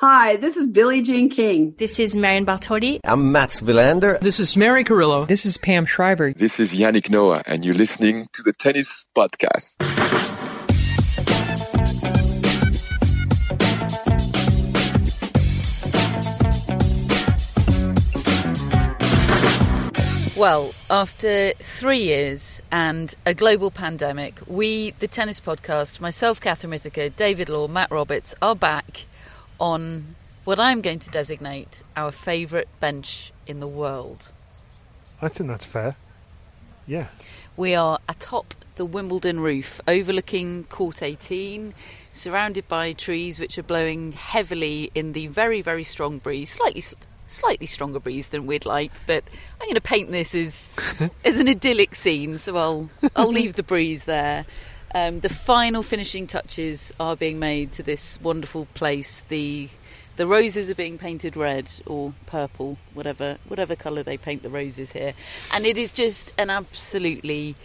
Hi, this is Billie Jean King. This is Marion Bartoli. I'm Mats Wilander. This is Mary Carillo. This is Pam Shriver. This is Yannick Noah, and you're listening to the Tennis Podcast. Well, after three years and a global pandemic, we, the Tennis Podcast, myself, Catherine Whitaker, David Law, Matt Roberts, are back on what I'm going to designate our favourite bench in the world. I think that's fair. Yeah. We are atop the Wimbledon roof, overlooking Court 18, surrounded by trees which are blowing heavily in the very, very strong breeze, slightly slightly stronger breeze than we'd like, but I'm going to paint this as as an idyllic scene, so I'll I'll leave the breeze there. Um, the final finishing touches are being made to this wonderful place. The the roses are being painted red or purple, whatever whatever colour they paint the roses here, and it is just an absolutely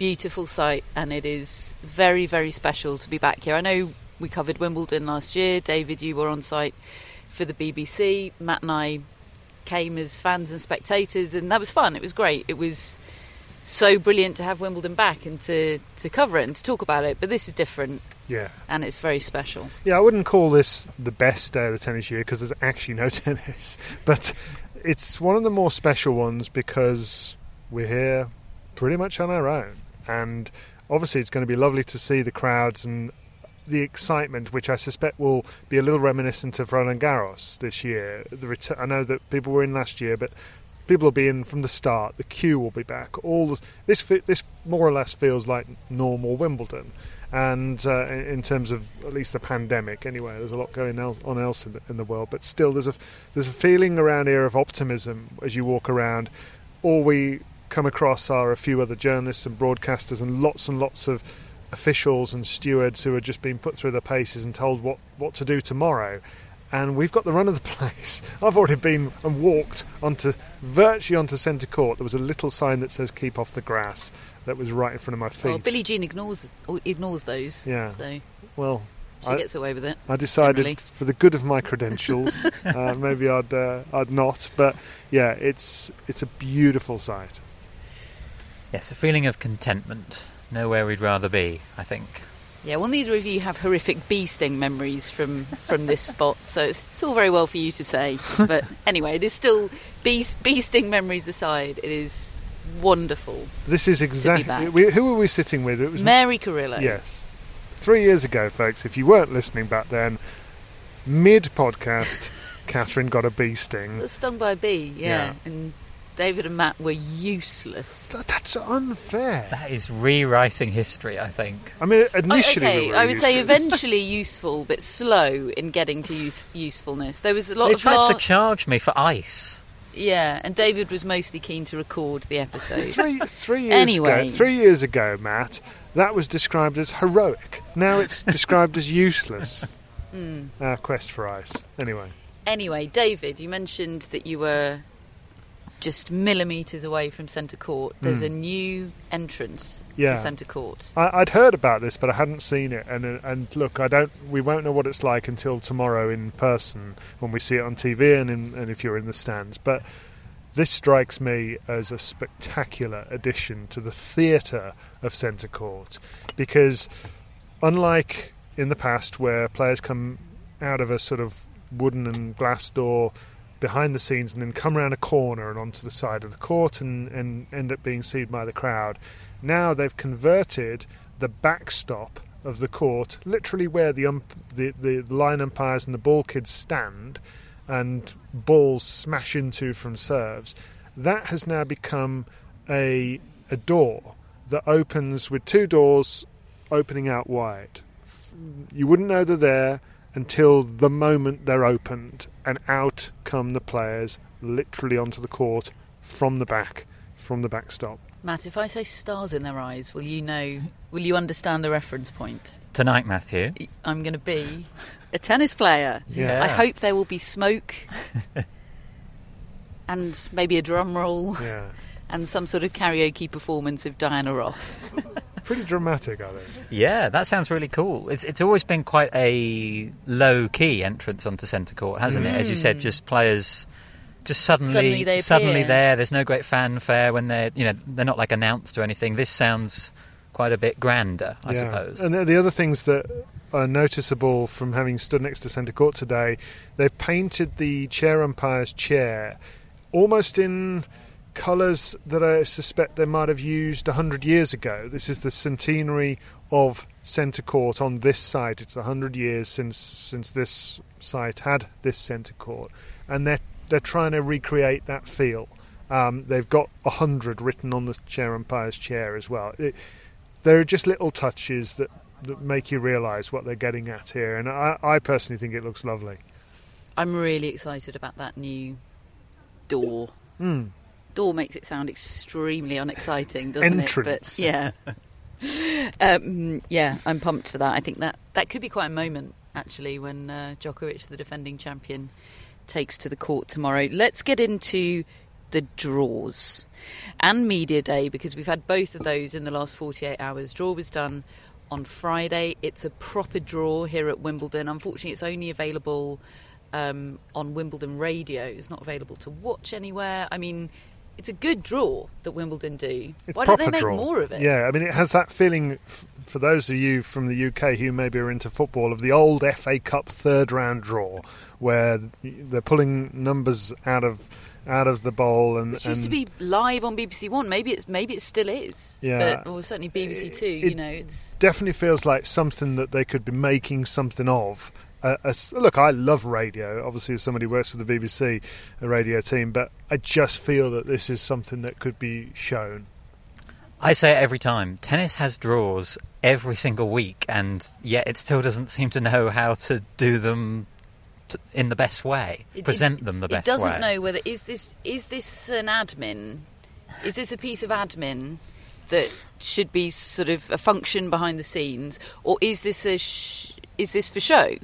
beautiful sight, and it is very very special to be back here. I know we covered Wimbledon last year. David, you were on site for the BBC. Matt and I came as fans and spectators, and that was fun. It was great. It was so brilliant to have Wimbledon back and to, to cover it and to talk about it. But this is different. Yeah. And it's very special. Yeah, I wouldn't call this the best day of the tennis year because there's actually no tennis. But it's one of the more special ones because we're here pretty much on our own. And obviously, it's going to be lovely to see the crowds and the excitement, which I suspect will be a little reminiscent of Roland Garros this year. The ret- I know that people were in last year, but people will be in from the start. The queue will be back. All the, this this more or less feels like normal Wimbledon, and uh, in terms of at least the pandemic, anyway, there's a lot going on else in the, in the world, but still there's a there's a feeling around here of optimism as you walk around. All we come across are a few other journalists and broadcasters and lots and lots of officials and stewards who are just being put through the paces and told what, what to do tomorrow. And we've got the run of the place. I've already been and walked onto virtually onto centre court. There was a little sign that says "Keep off the grass" that was right in front of my feet. Well, Billie Jean ignores ignores those. Yeah. So well, she I, gets away with it. I decided generally. for the good of my credentials, uh, maybe I'd uh, I'd not. But yeah, it's it's a beautiful sight. Yes, a feeling of contentment nowhere we'd rather be, I think. Yeah, well, neither of you have horrific bee sting memories from, from this spot, so it's, it's all very well for you to say. But anyway, it is still bee, bee sting memories aside. It is wonderful. This is exactly who were we sitting with? It was Mary Carillo. Yes, three years ago, folks. If you weren't listening back then, mid podcast, Catherine got a bee sting. Stung by a bee, yeah, yeah. and David and Matt were useless. That's unfair. That is rewriting history, I think. I mean, initially, okay, we I would useless. say eventually useful, but slow in getting to youth- usefulness. There was a lot they of. tried la- to charge me for ice. Yeah, and David was mostly keen to record the episode. three, three years anyway. ago, three years ago, Matt, that was described as heroic. Now it's described as useless. Mm. Our quest for ice. Anyway. Anyway, David, you mentioned that you were just millimetres away from centre court. There's mm. a new entrance yeah. to centre court. I, would heard about this, but I hadn't seen it. And uh, and look, I don't. We won't know what it's like until tomorrow in person when we see it on TV and in, and if you're in the stands. But this strikes me as a spectacular addition to the theatre of centre court because unlike in the past where players come out of a sort of wooden and glass door behind the scenes and then come around a corner and onto the side of the court and, and end up being seen by the crowd. Now they've converted the backstop of the court, literally where the ump, the, the line umpires and the ball kids stand, and balls smash into from serves, that has now become a a door that opens with two doors opening out wide. You wouldn't know they're there until the moment they're opened, and out come the players literally onto the court from the back, from the backstop. Matt, if I say stars in their eyes, will you know? Will you understand the reference point? Tonight, Matthew. I'm going to be a tennis player. Yeah. I hope there will be smoke and maybe a drum roll Yeah, and some sort of karaoke performance of Diana Ross. pretty dramatic, I think. Yeah, that sounds really cool. It's it's always been quite a low key entrance onto centre court, hasn't it? As you said, hmm. just players just suddenly Suddenly they suddenly there. There's no great fanfare when they're you know they're not like announced or anything. This sounds quite a bit grander, I Yeah. suppose. And the- the other things that are noticeable from having stood next to centre court today, they've painted the chair umpire's chair almost in colours that I suspect they might have used 100 years ago. This is the centenary of centre court on this site. It's 100 years since since this site had this centre court. And they're, they're trying to recreate that feel. Um, they've got 100 written on the chair umpire's chair as well. It, there are just little touches that, that make you realise what they're getting at here, and I, I personally think it looks lovely. I'm really excited about that new door. Mm. Door makes it sound extremely unexciting, doesn't Entrance. it? But yeah, um, yeah, I'm pumped for that. I think that that could be quite a moment actually when uh, Djokovic, the defending champion, takes to the court tomorrow. Let's get into the draws and media day because we've had both of those in the last 48 hours. Draw was done on Friday. It's a proper draw here at Wimbledon. Unfortunately, it's only available um, on Wimbledon radio. It's not available to watch anywhere. I mean, it's a good draw that Wimbledon do. It's Why don't they make draw. more of it? Yeah, I mean, it has that feeling for those of you from the UK who maybe are into football of the old FA Cup third round draw, where they're pulling numbers out of out of the bowl and Which used to be live on BBC One. Maybe it's maybe it still is. Yeah. But, or certainly BBC Two. It- you know, it's definitely feels like something that they could be making something of. Uh, as, look, I love radio. Obviously, as somebody who works for the BBC, a radio team, but I just feel that this is something that could be shown. I say it every time. Tennis has draws every single week, and yet it still doesn't seem to know how to do them t- in the best way, It- present it- them the best way. It doesn't way. know whether is this is this an admin? Is this a piece of admin that should be sort of a function behind the scenes, or is this a sh- is this for show?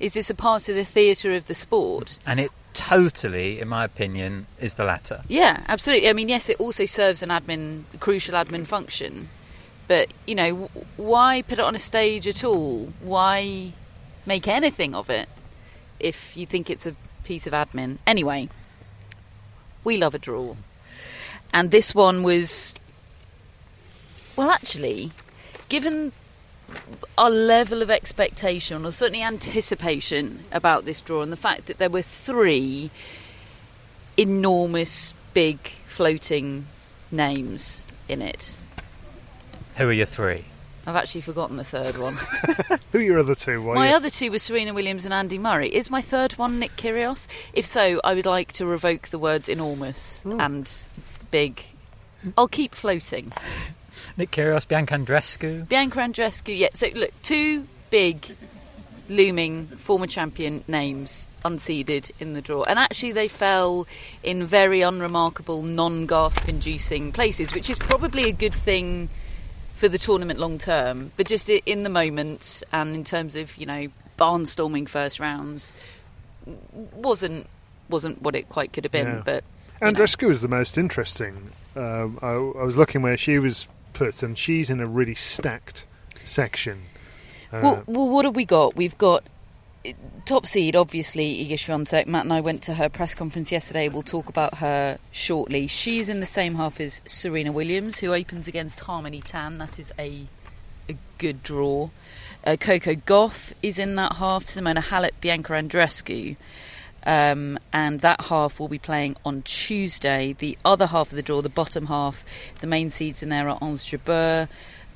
Is this a part of the theatre of the sport? And it totally, in my opinion, is the latter. Yeah, absolutely. I mean, yes, it also serves an admin, crucial admin function, but you know, why put it on a stage at all? Why make anything of it if you think it's a piece of admin? Anyway, we love a draw, and this one was, well, actually, given our level of expectation, or certainly anticipation about this draw, and the fact that there were three enormous, big, floating names in it. Who are your three? I've actually forgotten the third one. Who are your other two? Were my you? other two were Serena Williams and Andy Murray. Is my third one Nick Kyrgios? If so, I would like to revoke the words enormous and big. I'll keep floating. Nick Kyrgios, Bianca Andreescu. Bianca Andreescu, Yeah. So look, two big, looming former champion names unseeded in the draw, and actually they fell in very unremarkable, non-gasp-inducing places, which is probably a good thing for the tournament long term. But just in the moment, and in terms of you know barnstorming first rounds, wasn't wasn't what it quite could have been. Yeah. But you know. Andreescu is the most interesting. Um, I, I was looking where she was put, and she's in a really stacked section. Uh, Well, well, what have we got? We've got uh, top seed, obviously, Iga Swiatek. Matt and I went to her press conference yesterday. We'll talk about her shortly. She's in the same half as Serena Williams, who opens against Harmony Tan. That is a a good draw. Uh, Coco Gauff is in that half. Simona Halep, Bianca Andreescu. Um, and that half will be playing on Tuesday. The other half of the draw, the bottom half, the main seeds in there are Ons Jabeur,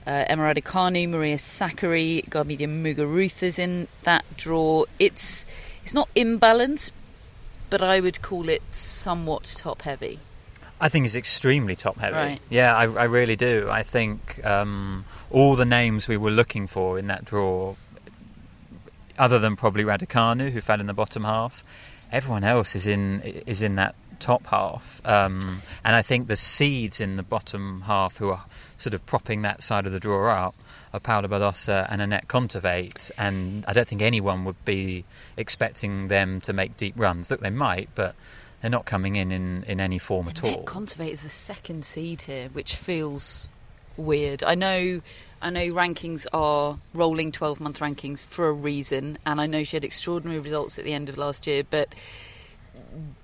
Uh, Emma Raducanu, Maria Sakkari, Garbiñe Muguruza's in that draw. It's it's not imbalanced, but I would call it somewhat top heavy. I think it's extremely top heavy. Right. Yeah, I, I really do. I think um, all the names we were looking for in that draw, other than probably Raducanu, who fell in the bottom half, everyone else is in is in that top half. Um, and I think the seeds in the bottom half who are sort of propping that side of the draw up are Paula Badosa and Anett Kontaveit. And I don't think anyone would be expecting them to make deep runs. Look, they might, but they're not coming in in, in any form at all. Kontaveit is the second seed here, which feels weird. I know, I know rankings are rolling twelve month rankings for a reason, and I know she had extraordinary results at the end of last year, but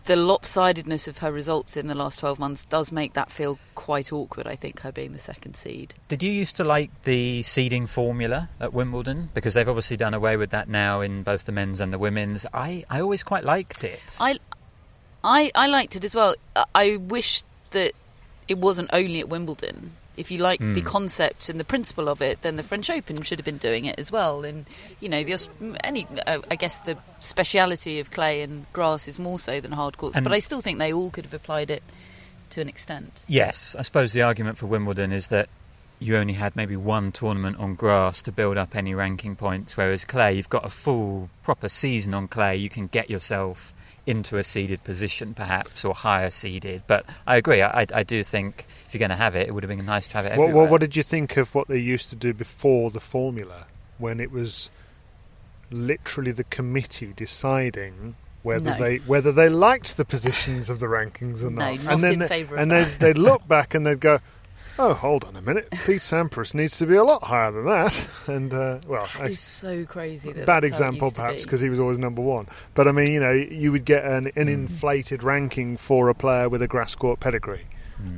the lopsidedness of her results in the last 12 months does make that feel quite awkward, I think, her being the second seed. Did you used to like the seeding formula at Wimbledon? Because they've obviously done away with that now in both the men's and the women's. I, I always quite liked it. I, I, I liked it as well. I wish that it wasn't only at Wimbledon. If you like the Mm. concept and the principle of it, then the French Open should have been doing it as well. And you know, the, any uh, I guess the speciality of clay and grass is more so than hard courts. And- but I still think they all could have applied it to an extent. Yes, I suppose the argument for Wimbledon is that you only had maybe one tournament on grass to build up any ranking points, whereas clay, you've got a full, proper season on clay. You can get yourself into a seeded position, perhaps, or higher seeded. But I agree. I, I do think if you're going to have it, it would have been nice to have it What, everywhere. what, what did you think of what they used to do before the formula, when it was literally the committee deciding whether No. they whether they liked the positions of the rankings or not. No, not? not and then in they- favour of And that. they'd, they'd look back and they'd go, "Oh, hold on a minute, Pete Sampras needs to be a lot higher than that." And uh, well, I- It's so crazy. That bad that's how it example used to perhaps be. because he was always number one. But I mean, you know, you would get an, an inflated ranking for a player with a grass court pedigree.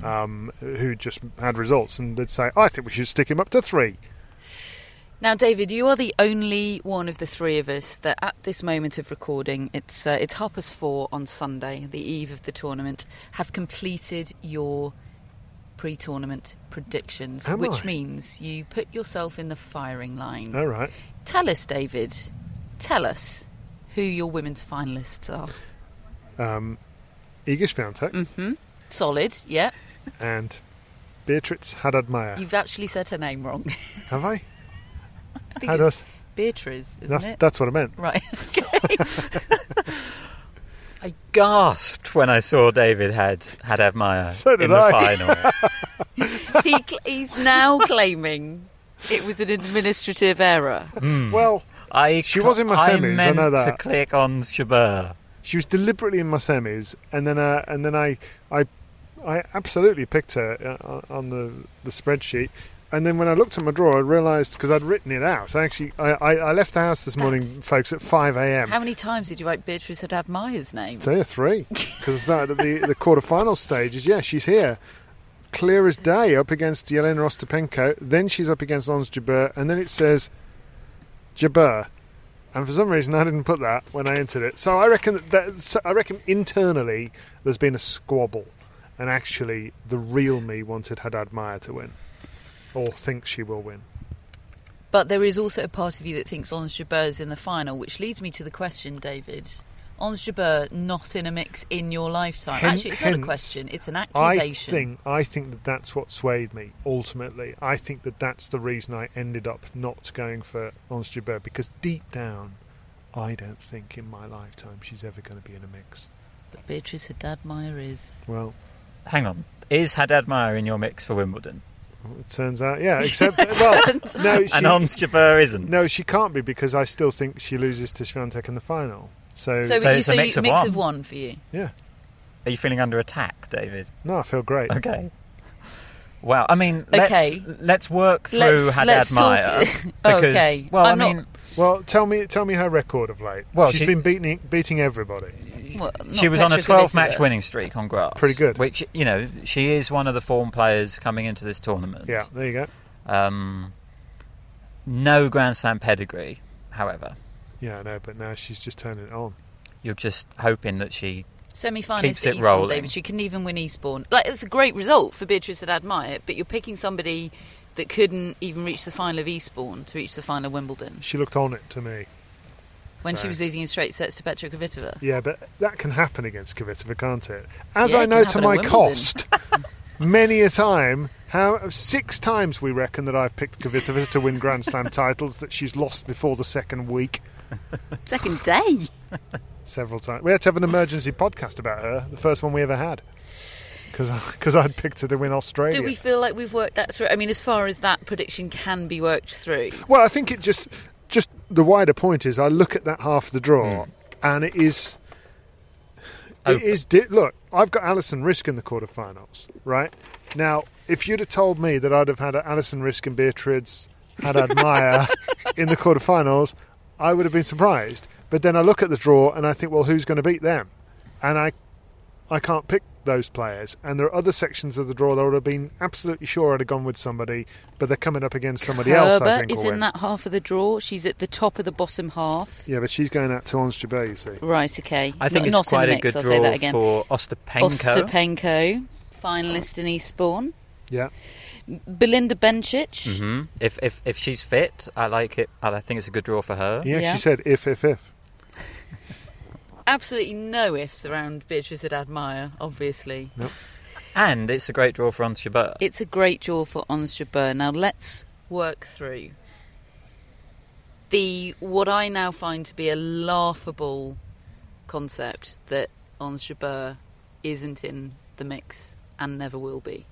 Um, who just had results, and they'd say, "I think we should stick him up to three. Now, David, you are the only one of the three of us that, at this moment of recording, it's uh, it's half past four on Sunday, the eve of the tournament, have completed your pre-tournament predictions, Am which I? means you put yourself in the firing line. All right. Tell us, David. Tell us who your women's finalists are. Um, Iga Swiatek hmm Solid, yeah. and Beatrice Haddad Maia. You've actually said her name wrong. Have I? I think How it's does? Beatrice, isn't That's, it? that's what I meant. Right. Okay. I gasped when I saw David had had Admire So did in the I. final. he he's now claiming it was an administrative error. Well, I She was in my semis, I meant know to click on Jabeur. she was deliberately in my semis, and then uh, and then I I I absolutely picked her uh, on the the spreadsheet. And then when I looked at my drawer, I realised because I'd written it out. I actually I, I, I left the house this morning, That's- folks, at five a.m. How many times did you write Beatrice Haddad Maia's name? Tell you three, because I started at the the quarterfinal stages. Yeah, she's here, clear as day, up against Yelena Ostapenko. Then she's up against Ons Jabeur, and then it says Jabeur. And for some reason, I didn't put that when I entered it. So I reckon that, that so I reckon internally there's been a squabble, and actually the real me wanted Haddad Maia to win, or thinks she will win. But there is also a part of you that thinks Ons Jabeur is in the final, which leads me to the question, David. Ons Jabeur not in a mix in your lifetime. Hen- Actually, it's not a question; it's an accusation. I think I think that that's what swayed me ultimately. I think that that's the reason I ended up not going for Ons Jabeur because deep down, I don't think in my lifetime she's ever going to be in a mix. But Beatrice Haddad Maia is. Well, Hang on. Is Haddad Maia in your mix for Wimbledon? it turns out, yeah. Except well, no, she, and Ons Jabeur isn't? no, she can't be because I still think she loses to Swiatek in the final. So, So, So you, it's a mix you, of mix one. of one for you. yeah, Are you feeling under attack, David? no, I feel great. Okay. Wow. I mean, let's, Okay. let's work through Let's- Haddad let's talk- because, Okay. Well, I'm I not- mean, Well, tell me, tell me her record of late. Well, she's she- been beating beating everybody. Well, she was on a 12 match Kvitova. winning streak on grass. Pretty good. Which, you know, she is one of the form players coming into this tournament. Yeah, there you go. Um, no Grand Slam pedigree, however. Yeah, I know, but now she's just turning it on. You're just hoping that she. Semi-finalist Keeps at it Eastbourne, rolling. David. She couldn't even win Eastbourne. Like it's a great result for Beatrice Haddad Maia, but you're picking somebody that couldn't even reach the final of Eastbourne to reach the final of Wimbledon She looked on it to me. When she was losing in straight sets to Petra Kvitova. Yeah, but that can happen against Kvitova, can't it? As Yeah, I it know to my cost, many a time, how six times we reckon that I've picked Kvitova to win Grand Slam titles that she's lost before the second week. Second day. Several times. We had to have an emergency podcast about her, the first one we ever had, because I'd picked her to win Australia. Do we feel like we've worked that through? I mean, as far as that prediction can be worked through. Well, I think it just the wider point is I look at that half of the draw hmm. and it is it Open. is di- look. I've got Alison Riske in the quarterfinals, right? Now, if you'd have told me that I'd have had Alison Riske and Beatriz Haddad Maia in the quarterfinals, I would have been surprised. But then I look at the draw and I think, well, who's going to beat them? And I I can't pick those players. And there are other sections of the draw that would have been absolutely sure I'd have gone with somebody, but they're coming up against somebody else. I think is in that half of the draw. She's at the top of the bottom half. Yeah, but she's going out to Ons Jabeur, you see. Right, okay. I think not, it's not quite in the a mix, good I'll say draw that again. for Ostapenko. Ostapenko, finalist in Eastbourne. Yeah. Belinda Bencic. hmm If if if she's fit, I like it. I think it's a good draw for her. Yeah, actually Yeah. said if, if, if. Absolutely no ifs around Beatrice Haddad Maia, obviously. And it's a great draw for Ons Jabeur. It's a great draw for Ons Jabeur. Now let's work through the what I now find to be a laughable concept that Ons Jabeur isn't in the mix and never will be.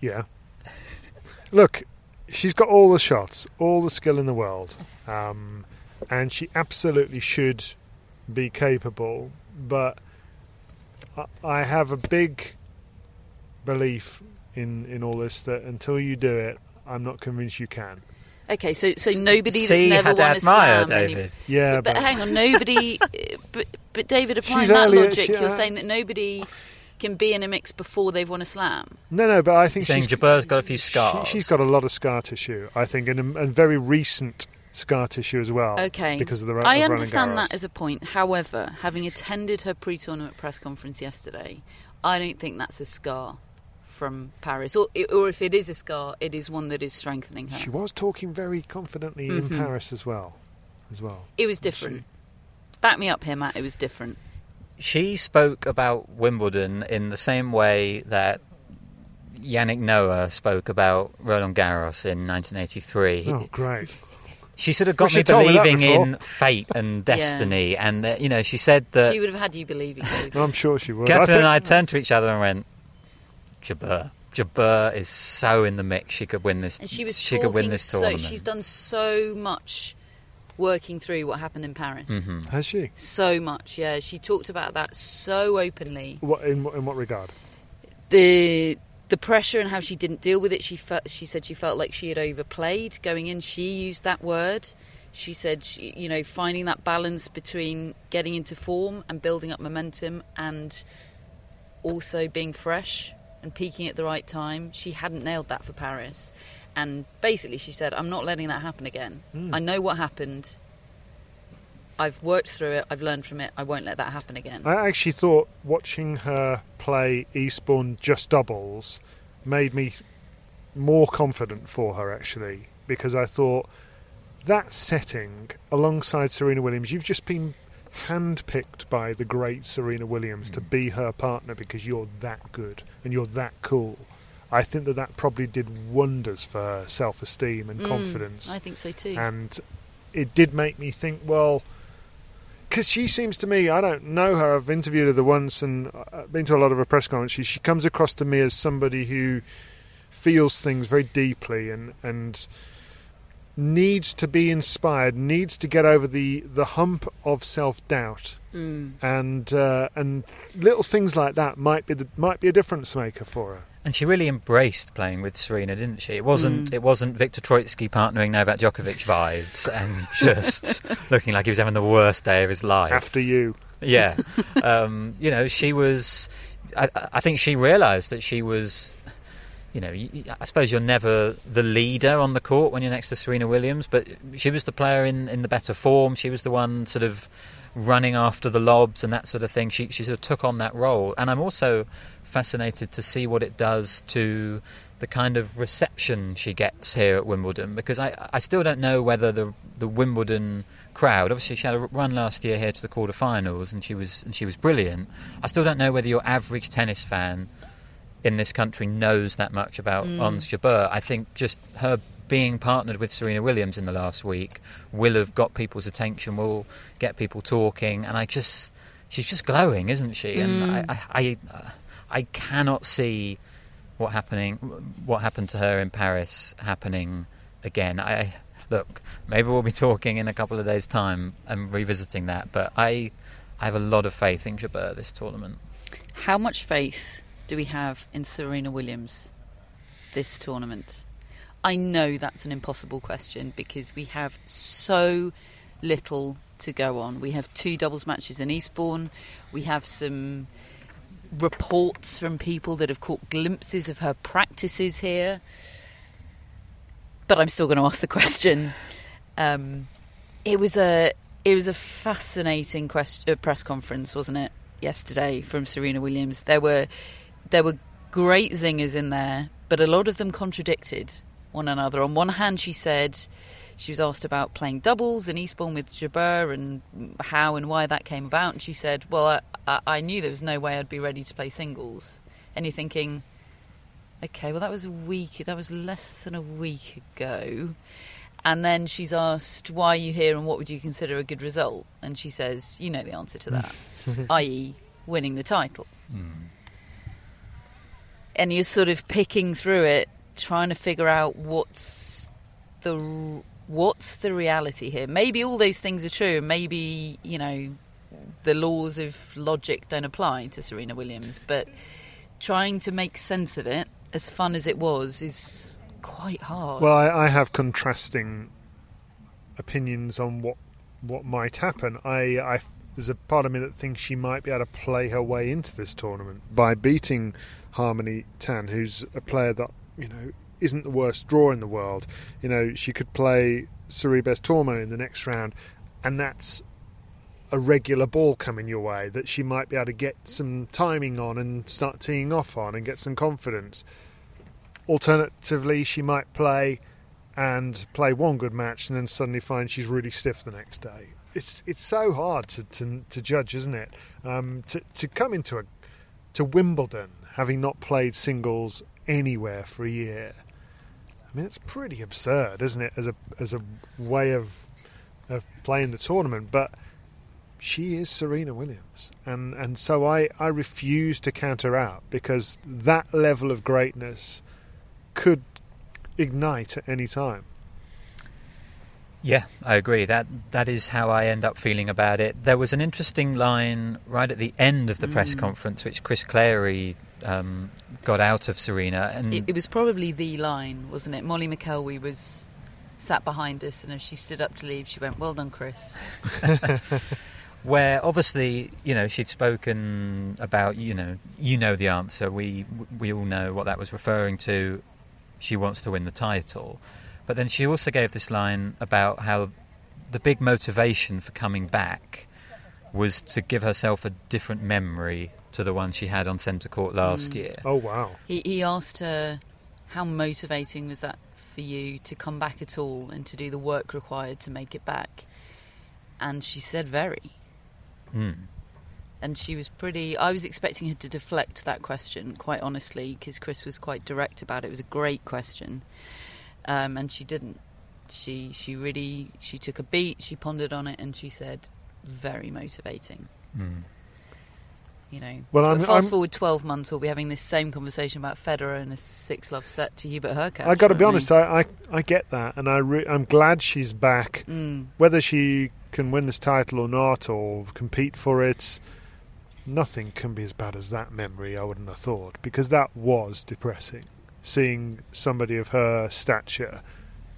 Yeah. Look, she's got all the shots, all the skill in the world, um, and she absolutely should be capable. But I, I have a big belief in in all this that until you do it, I'm not convinced you can. Okay, so so nobody that's See never won a Haddad Maia, slam. any- David. Yeah, So, but, but, hang on, nobody. but, but David, applying She's that earlier- logic, she- you're uh, saying that nobody can be in a mix before they've won a slam. no, no. But I think Saying she's Jabeur's got a few she, scars. she's got a lot of scar tissue. I think, and, and very recent scar tissue as well. Okay, because of the I of understand that as a point. However, having attended her pre-tournament press conference yesterday, I don't think that's a scar from Paris, or or if it is a scar, it is one that is strengthening her. She was talking very confidently in Mhm. Paris as well, as well. it was different. Back me up here, Matt. It was different. She spoke about Wimbledon in the same way that Yannick Noah spoke about Roland Garros in 1983. Oh, great! She sort of got Well, me she told me believing in fate and destiny, and uh, you know, she said that. she would have had you believing. David. I'm sure she would. Catherine think- and I turned to each other and went, Jabeur. Jabeur is so in the mix. She could win this. And she was she talking could win this so. tournament. She's done so much working through what happened in Paris. Mhm. Has she? So much, yeah. She talked about that so openly. What in, what- in what regard? The the pressure and how she didn't deal with it. She felt, she said she felt like she had overplayed going in. She used that word. She said, she, you know, finding that balance between getting into form and building up momentum, and also being fresh and peaking at the right time. She hadn't nailed that for Paris, and basically she said, "I'm not letting that happen again. Mm. I know what happened. I've worked through it. I've learned from it. I won't let that happen again." I actually thought watching her play Eastbourne just doubles made me more confident for her actually because I thought that setting alongside Serena Williams, you've just been handpicked by the great Serena Williams to be her partner because you're that good and you're that cool. I think that that probably did wonders for her self-esteem and Mm, confidence. I think so too. and it did make me think well because she seems to me i don't know her i've interviewed her the once and uh, been to a lot of her press conferences she comes across to me as somebody who feels things very deeply and and needs to be inspired needs to get over the the hump of self-doubt Mm. and uh, and little things like that might be the, might be a difference maker for her And she really embraced playing with Serena, didn't she? It wasn't. Mm. It wasn't Viktor Troicki partnering Novak Djokovic vibes and just looking like he was having the worst day of his life. after you Yeah, um, you know, she was. I, I think she realised that she was. You know, I suppose you're never the leader on the court when you're next to Serena Williams, but she was the player in, in the better form. She was the one sort of running after the lobs and that sort of thing. She she sort of took on that role, and I'm also fascinated to see what it does to the kind of reception she gets here at Wimbledon because I, I still don't know whether the the Wimbledon crowd obviously she had a run last year here to the quarterfinals and she was and she was brilliant. I still don't know whether your average tennis fan in this country knows that much about Mm. Ons Jabeur. I think just her being partnered with Serena Williams in the last week will have got people's attention, will get people talking, and I just she's just glowing, isn't she? And Mm. I, I, I, I cannot see what happening, what happened to her in Paris happening again. I look, maybe we'll be talking in a couple of days' time and revisiting that, but I, I have a lot of faith in Jabeur this tournament. How much faith do we have in Serena Williams this tournament? I know that's an impossible question because we have so little to go on. We have two doubles matches in Eastbourne. We have some reports from people that have caught glimpses of her practices here. But I'm still going to ask the question. Um, it was a it was a fascinating uh, press conference, wasn't it? Yesterday from Serena Williams, there were there were great zingers in there, but a lot of them contradicted one another. On one hand, she said she was asked about playing doubles in Eastbourne with Jabeur and how and why that came about, and she said, "Well, I, I, I knew there was no way I'd be ready to play singles." And you're thinking, okay, well, that was a week. That was less than a week ago. And then she's asked, "Why are you here, and what would you consider a good result?" And she says, "You know the answer to that, i.e., winning the title." Hmm. And you're sort of picking through it, trying to figure out what's the what's the reality here. Maybe all those things are true. Maybe you know the laws of logic don't apply to Serena Williams, but trying to make sense of it, as fun as it was, is quite hard. Well, I, I have contrasting opinions on what what might happen. I, I there's a part of me that thinks she might be able to play her way into this tournament by beating Harmony Tan, who's a player that you know isn't the worst draw in the world. You know, she could play Sorribes Tormo in the next round, and that's a regular ball coming your way that she might be able to get some timing on and start teeing off on and get some confidence. Alternatively, she might play and play one good match and then suddenly find she's really stiff the next day. It's it's so hard to to, to judge, isn't it? Um, to to come into a to Wimbledon having not played singles anywhere for a year. I mean, it's pretty absurd, isn't it, as a as a way of of playing the tournament? But she is Serena Williams, and and so I I refuse to count her out because that level of greatness could ignite at any time. Yeah, I agree. That that is how I end up feeling about it. There was an interesting line right at the end of the press Mm. conference, which Chris Clarey um, got out of Serena, and it, it was probably the line, wasn't it? Molly McElwee was sat behind us, and as she stood up to leave, she went, "Well done, Chris." where obviously you know she'd spoken about you know you know the answer. We we all know what that was referring to. She wants to win the title, but then she also gave this line about how the big motivation for coming back was to give herself a different memory to the one she had on centre court last Mm. year. Oh wow! He, he asked her, "How motivating was that for you to come back at all and to do the work required to make it back?" And she said, "Very." Mm. and she was pretty. I was expecting her to deflect that question, quite honestly, because Chris was quite direct about it. It was a great question, um, and she didn't. She she really she took a beat. She pondered on it, and she said, "Very motivating." Mm. You know, Well, I'm- fast I'm- forward twelve months, we'll be having this same conversation about Federer and a six love set to Hubert Hurkacz. I got to be honest. I, I I get that, and I re- I'm glad she's back. mean? Whether she can win this title or not, or compete for it, nothing can be as bad as that memory. I wouldn't have thought because that was depressing. Seeing somebody of her stature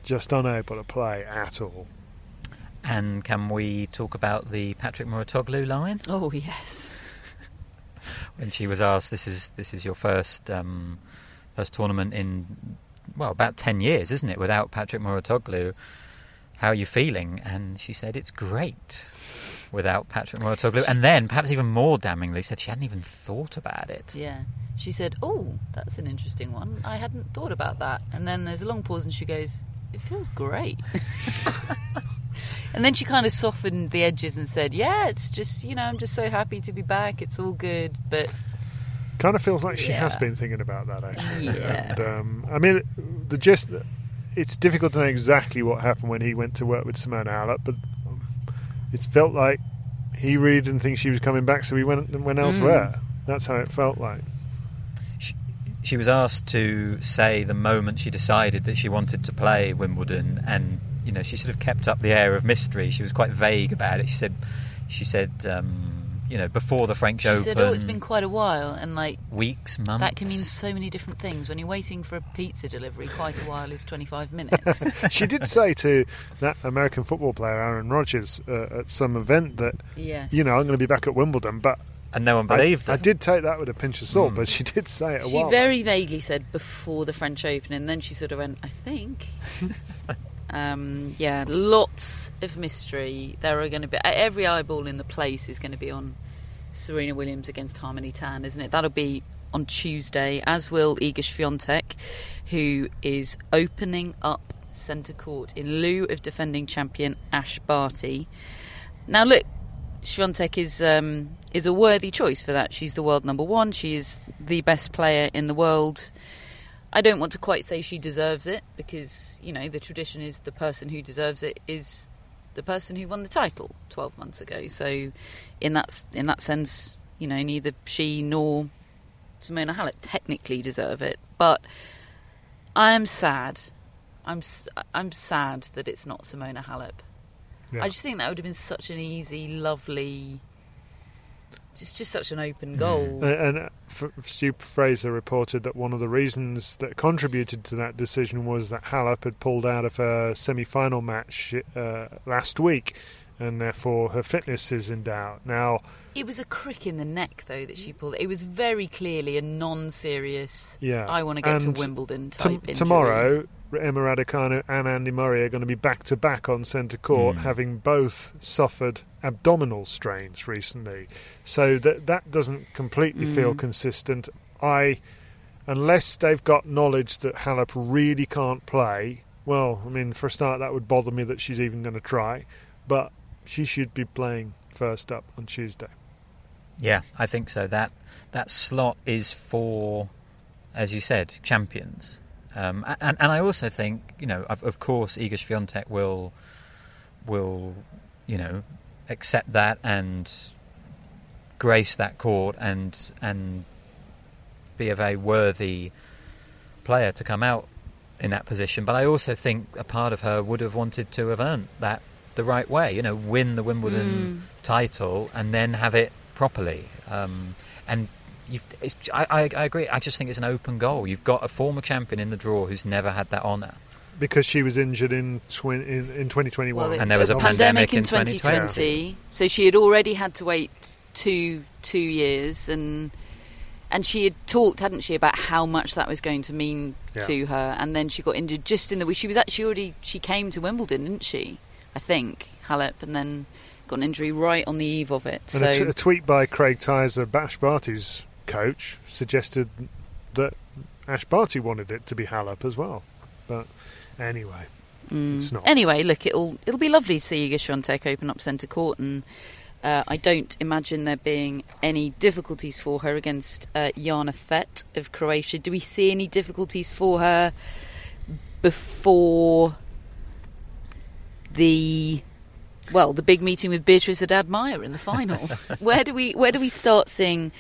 just unable to play at all. And can we talk about the Patrick Mouratoglou line? Oh yes, when she was asked, "This is this is your first um, first tournament in well about ten years, isn't it, without Patrick Mouratoglou? How are you feeling?" And she said, "It's great." without Patrick Mouratoglou, and then perhaps even more damningly said she hadn't even thought about it. Yeah. She said, "Oh, that's an interesting one. I hadn't thought about that." And then there's a long pause, and she goes, "It feels great." and then she kind of softened the edges and said, "Yeah, it's just you know, I'm just so happy to be back. It's all good." But Kind of feels like she has been thinking about that actually. Yeah. And, um, I mean, the gist. It's difficult to know exactly what happened when he went to work with Simona Halep, but um, it felt like he really didn't think she was coming back, so he went and went elsewhere. That's how it felt like. She was asked to say the moment she decided that she wanted to play Wimbledon, and you know she sort of kept up the air of mystery. She was quite vague about it. She said, she said, um, you know, before the French she Open, said, "Oh, it's been quite a while," and like weeks, months. that can mean so many different things. When you're waiting for a pizza delivery, quite a while is 25 minutes. she did say to that American football player Aaron Rodgers uh, at some event that yes. you know I'm going to be back at Wimbledon, but and no one I- believed I, her. did take that with a pinch of salt, Mm. but she did say it a She while. very vaguely said before the French Open, and then she sort of went, I think. um, yeah, lots of mystery. There are going to be every eyeball in the place is going to be on Serena Williams against Harmony Tan, isn't it? That'll be on Tuesday, as will Iga Swiatek, who is opening up centre court in lieu of defending champion Ash Barty. Now, look, Swiatek is um, is a worthy choice for that. She's the world number one. She is the best player in the world. I don't want to quite say she deserves it because you know the tradition is the person who deserves it is the person who won the title 12 months ago. So, in that in that sense, you know, neither she nor Simona Halep technically deserve it. But I am sad. I'm I'm sad that it's not Simona Halep. Yeah. I just think that would have been such an easy, lovely, just just such an open goal. Uh, and uh, Stu Fraser reported that one of the reasons that contributed to that decision was that Halep had pulled out of her semi-final match uh, last week, and therefore her fitness is in doubt. Now, It was a crick in the neck, though, that she pulled. It was very clearly a non-serious. yeah, I want to get And to Wimbledon type Tom- injury. tomorrow, Emma Raducanu and Andy Murray are going to be back to back on centre court, Mm. having both suffered abdominal strains recently. So that that doesn't completely feel Mm. consistent. I, unless they've got knowledge that Halep really can't play. Well, I mean, for a start, that would bother me that she's even going to try, but she should be playing first up on Tuesday. Yeah, I think so. That that slot is for, as you said, champions. Um, and and I also think you know, of, of course, Iga Swiatek will will you know accept that and grace that court and and be a very worthy player to come out in that position. But I also think a part of her would have wanted to have earned that the right way. You know, win the Wimbledon title and then have it properly. Um, and I, I, I agree. I just think it's an open goal. You've got a former champion in the draw who's never had that honour. Because she was injured in twen- in, in 2021. Well, it- And there was a pandemic, pandemic in in 2020, so she had already had to wait two two years, and and she had talked, hadn't she, about how much that was going to mean Yeah. to her, and then she got injured just in the week. She was actually already she came to Wimbledon, didn't she? I think Halep, and then got an injury right on the eve of it. And so a, t- a tweet by Craig Tyzzer, Ash Barty's coach, suggested that Ash Barty wanted it to be Halep as well. But anyway, Mm. it's not. Anyway, look, it'll it'll be lovely to see Iga open up centre court, and uh, I don't imagine there being any difficulties for her against uh, Jana Fett of Croatia. Do we see any difficulties for her before the well, the big meeting with Beatrice Haddad Maia in the final? where do we where do we start seeing?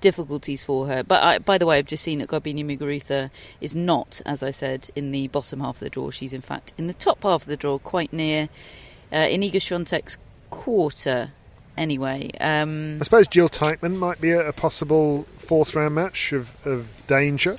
Difficulties for her. But I, by the way, I've just seen that Garbine Muguruza is not, as I said, in the bottom half of the draw. She's in fact in the top half of the draw, quite near uh, Inigo Swiatek's quarter. Anyway, um, I suppose Jil Teichmann might be a, a possible fourth round match of, of danger.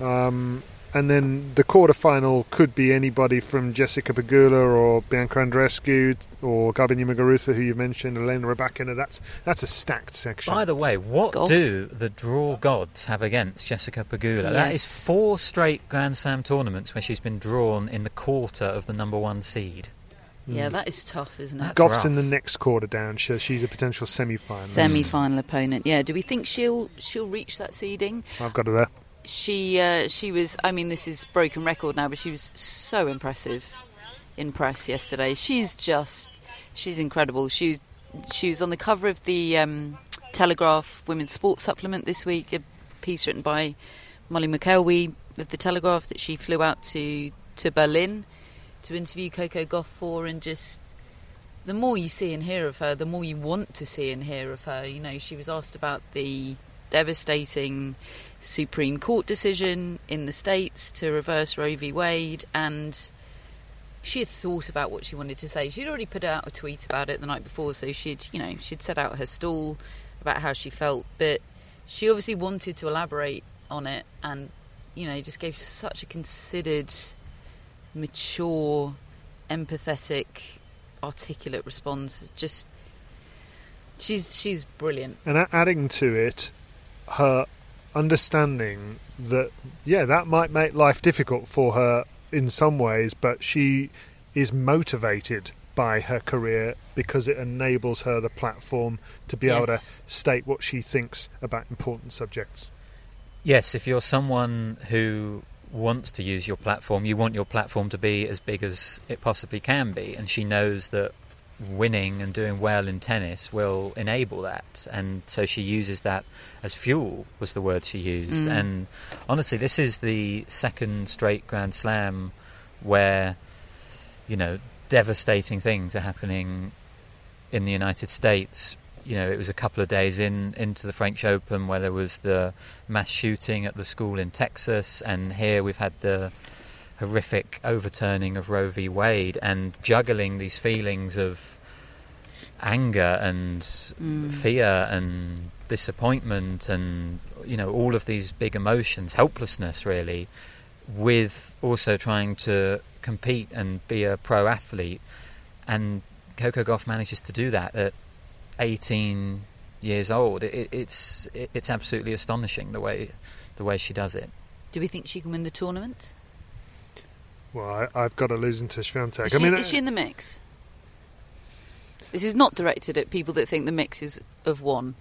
Um, and then the quarter final could be anybody from Jessica Pegula or Bianca Andreescu or Garbine Muguruza, who you mentioned, Elena Rybakina. That's that's a stacked section. By the way, what Gauff. do the draw gods have against Jessica Pegula? That is four straight Grand Slam tournaments where she's been drawn in the quarter of the number one seed. Yeah, that is tough, isn't it? That's Gauff's rough. in the next quarter down. So she's a potential semi-final. Semi-final opponent. Yeah. Do we think she'll she'll reach that seeding? I've got her there. She uh, she was. I mean, this is broken record now, but she was so impressive in press yesterday. She's just she's incredible. She was she was on the cover of the um, Telegraph Women's Sports Supplement this week. A piece written by Molly McElwee of the Telegraph that she flew out to to Berlin to interview Coco Gauff for, and just the more you see and hear of her, the more you want to see and hear of her. You know, she was asked about the devastating Supreme Court decision in the States to reverse Roe v. Wade, and she had thought about what she wanted to say. She'd already put out a tweet about it the night before, so she'd, you know, she'd set out her stall about how she felt, but she obviously wanted to elaborate on it and, you know, just gave such a considered, mature, empathetic, articulate response. Just she's she's brilliant. And adding to it, her understanding that yeah, that might make life difficult for her in some ways, but she is motivated by her career because it enables her the platform to be able to state what she thinks about important subjects. Yes, if you're someone who wants to use your platform, you want your platform to be as big as it possibly can be, and she knows that winning and doing well in tennis will enable that, and so she uses that as fuel. Was the word she used, Mm. and honestly, this is the second straight Grand Slam where you know devastating things are happening in the United States. You know, it was a couple of days in into the French Open where there was the mass shooting at the school in Texas, and here we've had the horrific overturning of Roe v. Wade, and juggling these feelings of anger and Mm. fear and disappointment, and you know all of these big emotions, helplessness, really, with also trying to compete and be a pro athlete. And Coco Gauff manages to do that at 18 years old. It, it, it's it, it's absolutely astonishing the way the way she does it. Do we think she can win the tournament? Well, I, I've got to lose into Swiatek. Is, I she, mean, is she in the mix? This is not directed at people that think the mix is of one.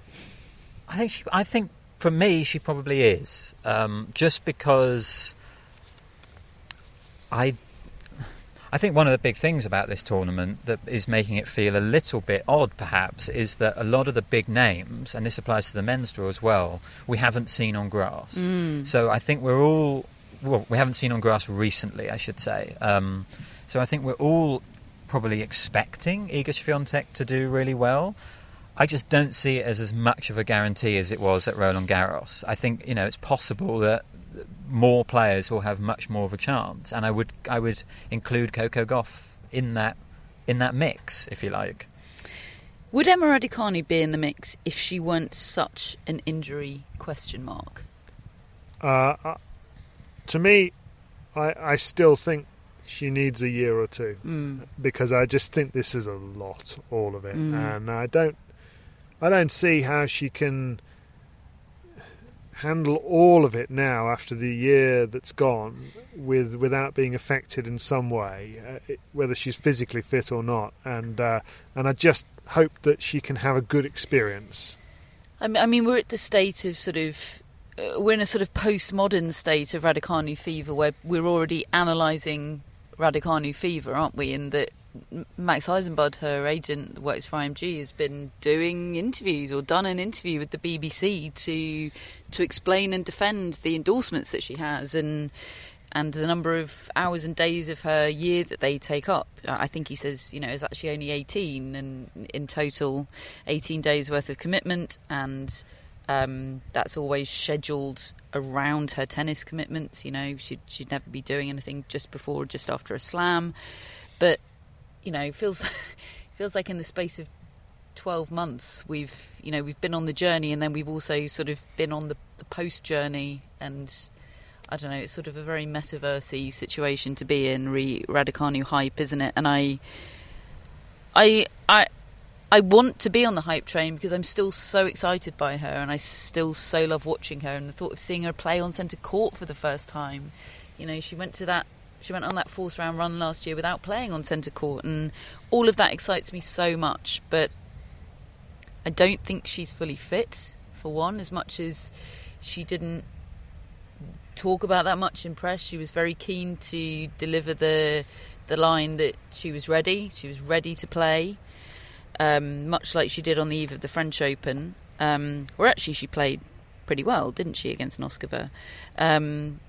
I think she, I think for me she probably is um, just because I I think one of the big things about this tournament that is making it feel a little bit odd perhaps is that a lot of the big names and this applies to the men's draw as well we haven't seen on grass Mm. so I think we're all well we haven't seen on grass recently I should say um, so I think we're all probably expecting Iga Swiatek to do really well I just don't see it as as much of a guarantee as it was at Roland Garros. I think you know it's possible that more players will have much more of a chance, and I would I would include Coco Gauff in that in that mix, if you like. Would Emma Raducanu be in the mix if she weren't such an injury question mark? Uh, uh, to me, I, I still think she needs a year or two Mm. because I just think this is a lot, all of it, Mm. and I don't, I don't see how she can handle all of it now after the year that's gone with without being affected in some way, uh, it, whether she's physically fit or not, and uh, and I just hope that she can have a good experience. I mean, I mean, we're at the state of sort of. Uh, we're in a sort of postmodern state of Raducanu fever where we're already analysing Raducanu fever, aren't we? In that Max Eisenbud, her agent that works for IMG, has been doing interviews or done an interview with the BBC to to explain and defend the endorsements that she has and and the number of hours and days of her year that they take up. I think he says, you know, is actually only 18 and in total 18 days worth of commitment and um, that's always scheduled around her tennis commitments. You know, she'd, she'd never be doing anything just before or just after a slam. But, you know, feels feels like in the space of 12 months we've, you know, we've been on the journey and then we've also sort of been on the, the post journey and I don't know, it's sort of a very metaversey situation to be in, re Raducanu hype, isn't it? And I, I, I, I want to be on the hype train because I'm still so excited by her, and I still so love watching her. And the thought of seeing her play on centre court for the first time, you know, she went to that She went on that fourth round run last year without playing on centre court, and all of that excites me so much. But I don't think she's fully fit, for one, as much as she didn't talk about that much in press. She was very keen to deliver the the line that she was ready. She was ready to play, um, much like she did on the eve of the French Open, um, where actually she played pretty well, didn't she, against Noskova? Um,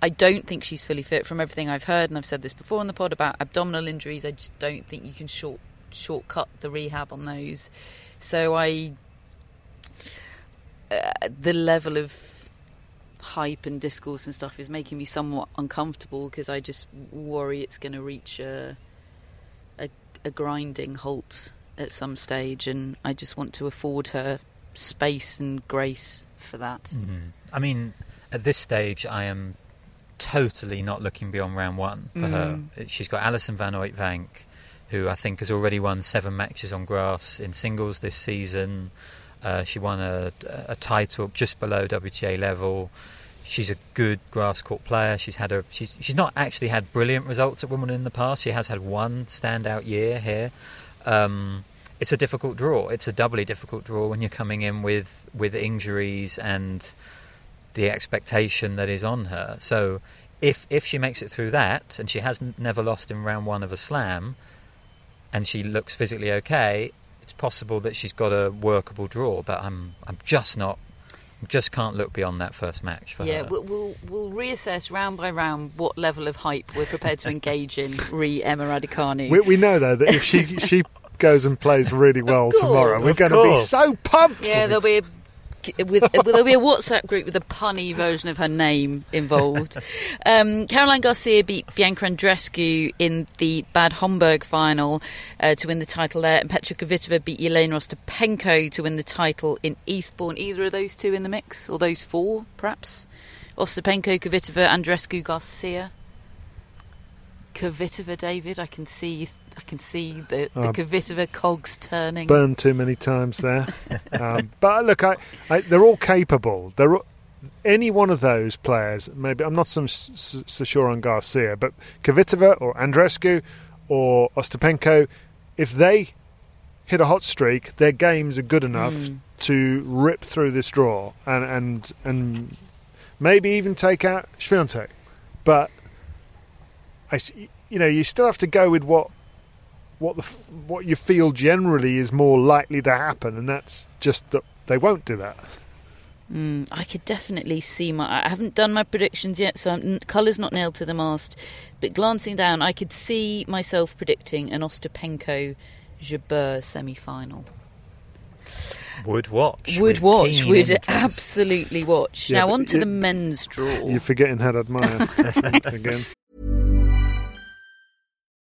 I don't think she's fully fit from everything I've heard, and I've said this before on the pod about abdominal injuries. I just don't think you can short shortcut the rehab on those. So I, uh, the level of hype and discourse and stuff is making me somewhat uncomfortable because I just worry it's going to reach a, a, a grinding halt at some stage, and I just want to afford her space and grace for that. Mm-hmm. I mean, at this stage, I am totally not looking beyond round one for Mm. her. She's got Alison Van Uytvanck, who I think has already won seven matches on grass in singles this season. Uh, she won a, a title just below WTA level. She's a good grass court player. She's had a she's she's not actually had brilliant results at Wimbledon in the past. She has had one standout year here. Um, it's a difficult draw. It's a doubly difficult draw when you're coming in with with injuries and the expectation that is on her. So if if she makes it through that and she has never lost in round one of a slam, and she looks physically okay, it's possible that she's got a workable draw. But I'm I'm just not. Just can't look beyond that first match for Yeah, her. we'll, we'll we'll reassess round by round what level of hype we're prepared to engage in re Emma Raducanu. We, we know though that if she she goes and plays really well course. tomorrow, we're Of going to be so pumped. yeah, there'll be a with, there'll be a WhatsApp group with a punny version of her name involved. Um, Caroline Garcia beat Bianca Andreescu in the Bad Homburg final uh, to win the title there, and Petra Kvitova beat Elena Ostapenko to win the title in Eastbourne. Either of those two in the mix, or those four, perhaps? Ostapenko, Kvitova, Andreescu, Garcia. Kvitova, David. I can see. I can see the, the Um, Kvitova cogs turning. Burned too many times there. um, but look, I, I, they're all capable. They're any one of those players. Maybe I'm not so, so, sure on Garcia, but Kvitova or Andreescu or Ostapenko, if they hit a hot streak, their games are good enough Mm. to rip through this draw and and and maybe even take out Swiatek. But I, you know, you still have to go with what what the what you feel generally is more likely to happen, and that's just that they won't do that. Mm, I could definitely see my. I haven't done my predictions yet, so I'm, colour's not nailed to the mast. But glancing down, I could see myself predicting an Ostapenko Jabeur semi final. Would watch. Would watch, would interest. absolutely watch. Yeah, now, but on to you- the men's draw. You're forgetting how to admire again.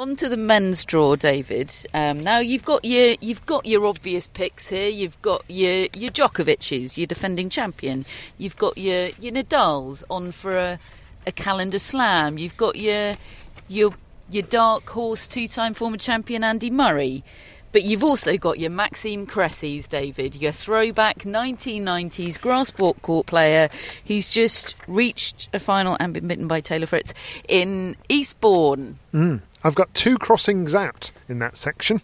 On to the men's draw, David. Um, now you've got your you've got your obvious picks here. You've got your your Djokovic's, your defending champion. You've got your your Nadal's on for a, a calendar slam. You've got your your your dark horse two-time former champion Andy Murray. But you've also got your Maxime Cressy's, David, your throwback 1990s grass court player who's just reached a final and been bitten by Taylor Fritz in Eastbourne. Mm. I've got two crossings out in that section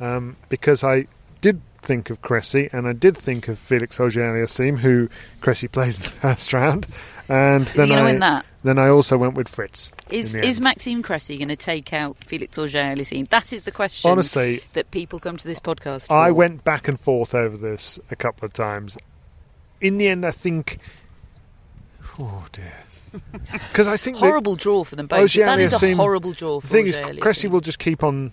um, because I did think of Cressy and I did think of Felix Auger-Aliassime, who Cressy plays in the first round, and then I win that? then I also went with Fritz. Is is end. Maxime Cressy going to take out Felix Auger-Aliassime? That is the question. Honestly- that people come to this podcast. For. I went back and forth over this a couple of times. In the end, I think. Oh dear. Because I think that- horrible draw for them both. that is a horrible draw The for thing is, Cressy will just keep on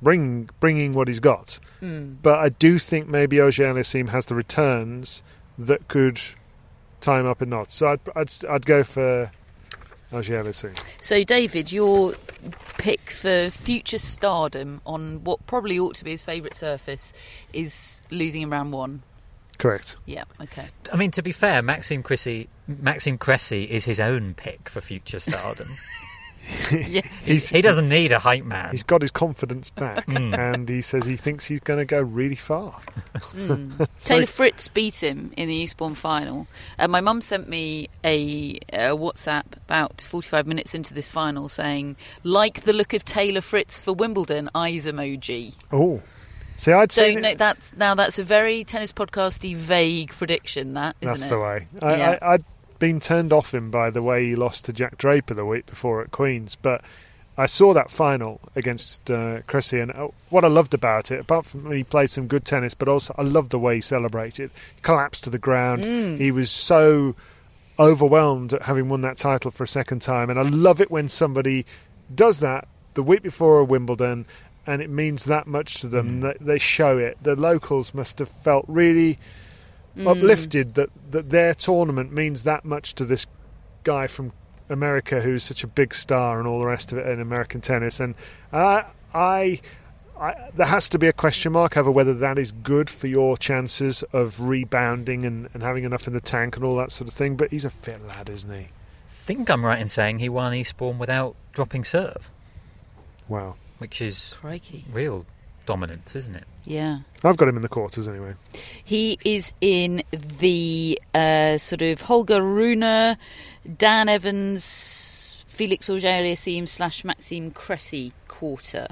bring bringing what he's got. Mm. But I do think maybe Auger-Aliassime has the returns that could tie him up in knots. So I'd I'd, I'd go for Auger-Aliassime. So, David, your pick for future stardom on what probably ought to be his favourite surface is losing in round one. Correct. Yeah. Okay. I mean, to be fair, Maxime Cressy, Maxime Cressy is his own pick for future stardom. yeah. He doesn't need a hype man. He's got his confidence back, Mm. and he says he thinks he's going to go really far. Mm. So- Taylor Fritz beat him in the Eastbourne final. and my mum sent me a, a WhatsApp about 45 minutes into this final saying, like the look of Taylor Fritz for Wimbledon, eyes emoji. Oh, see, I'd say Don't that's now that's a very tennis podcasty vague prediction. That isn't it. that's it? the way. I, Yeah. I, I'd been turned off him by the way he lost to Jack Draper the week before at Queens, but I saw that final against uh, Cressy, and uh, what I loved about it, apart from he played some good tennis, but also I loved the way he celebrated. He collapsed to the ground. Mm. He was so overwhelmed at having won that title for a second time, and I love it when somebody does that the week before a Wimbledon. And it means that much to them. They, they show it. The locals must have felt really Mm. uplifted that, that their tournament means that much to this guy from America who's such a big star and all the rest of it in American tennis. And uh, I, I, there has to be a question mark over whether that is good for your chances of rebounding and, and having enough in the tank and all that sort of thing. But he's a fit lad, isn't he? I think I'm right in saying he won Eastbourne without dropping serve, Wow. Which is Crikey. real dominance, isn't it? Yeah. I've got him in the quarters anyway. He is in the uh, sort of Holger Rune, Dan Evans, Felix Auger-Aliassime slash Maxime Cressy quarter.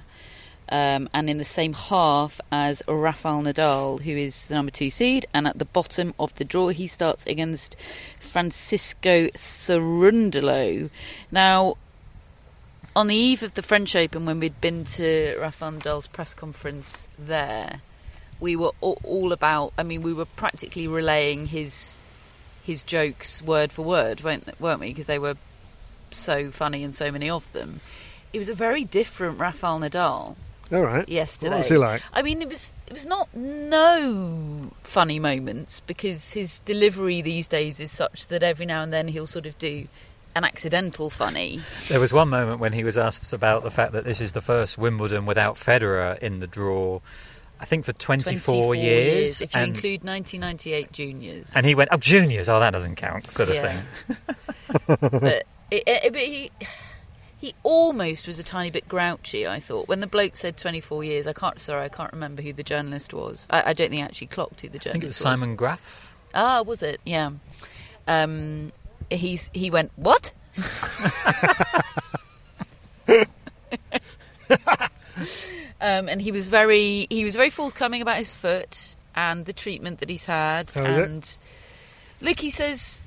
Um, and in the same half as Rafael Nadal, who is the number two seed, and at the bottom of the draw, he starts against Francisco Cerundolo. Now, on the eve of the French Open, when we'd been to Rafael Nadal's press conference there, we were all, all about. I mean, we were practically relaying his his jokes word for word, weren't, weren't we? Because they were so funny and so many of them. It was a very different Rafael Nadal All right. yesterday. What was he like? I mean, it was it was not no funny moments because his delivery these days is such that every now and then he'll sort of do an accidental funny. There was one moment when he was asked about the fact that this is the first Wimbledon without Federer in the draw. I think for 24, 24 years, if you and, include 1998 juniors. and he went, "Oh, juniors! Oh, that doesn't count," sort of Yeah. thing. but, it, it, but he he almost was a tiny bit grouchy. I thought when the bloke said 24 years. I can't. Sorry, I can't remember who the journalist was. I, I don't think he actually clocked who the I journalist think it was was. Simon Graff. Ah, was it? Yeah. Um, he's he went what? um, and he was very he was very forthcoming about his foot and the treatment that he's had. How and look, he says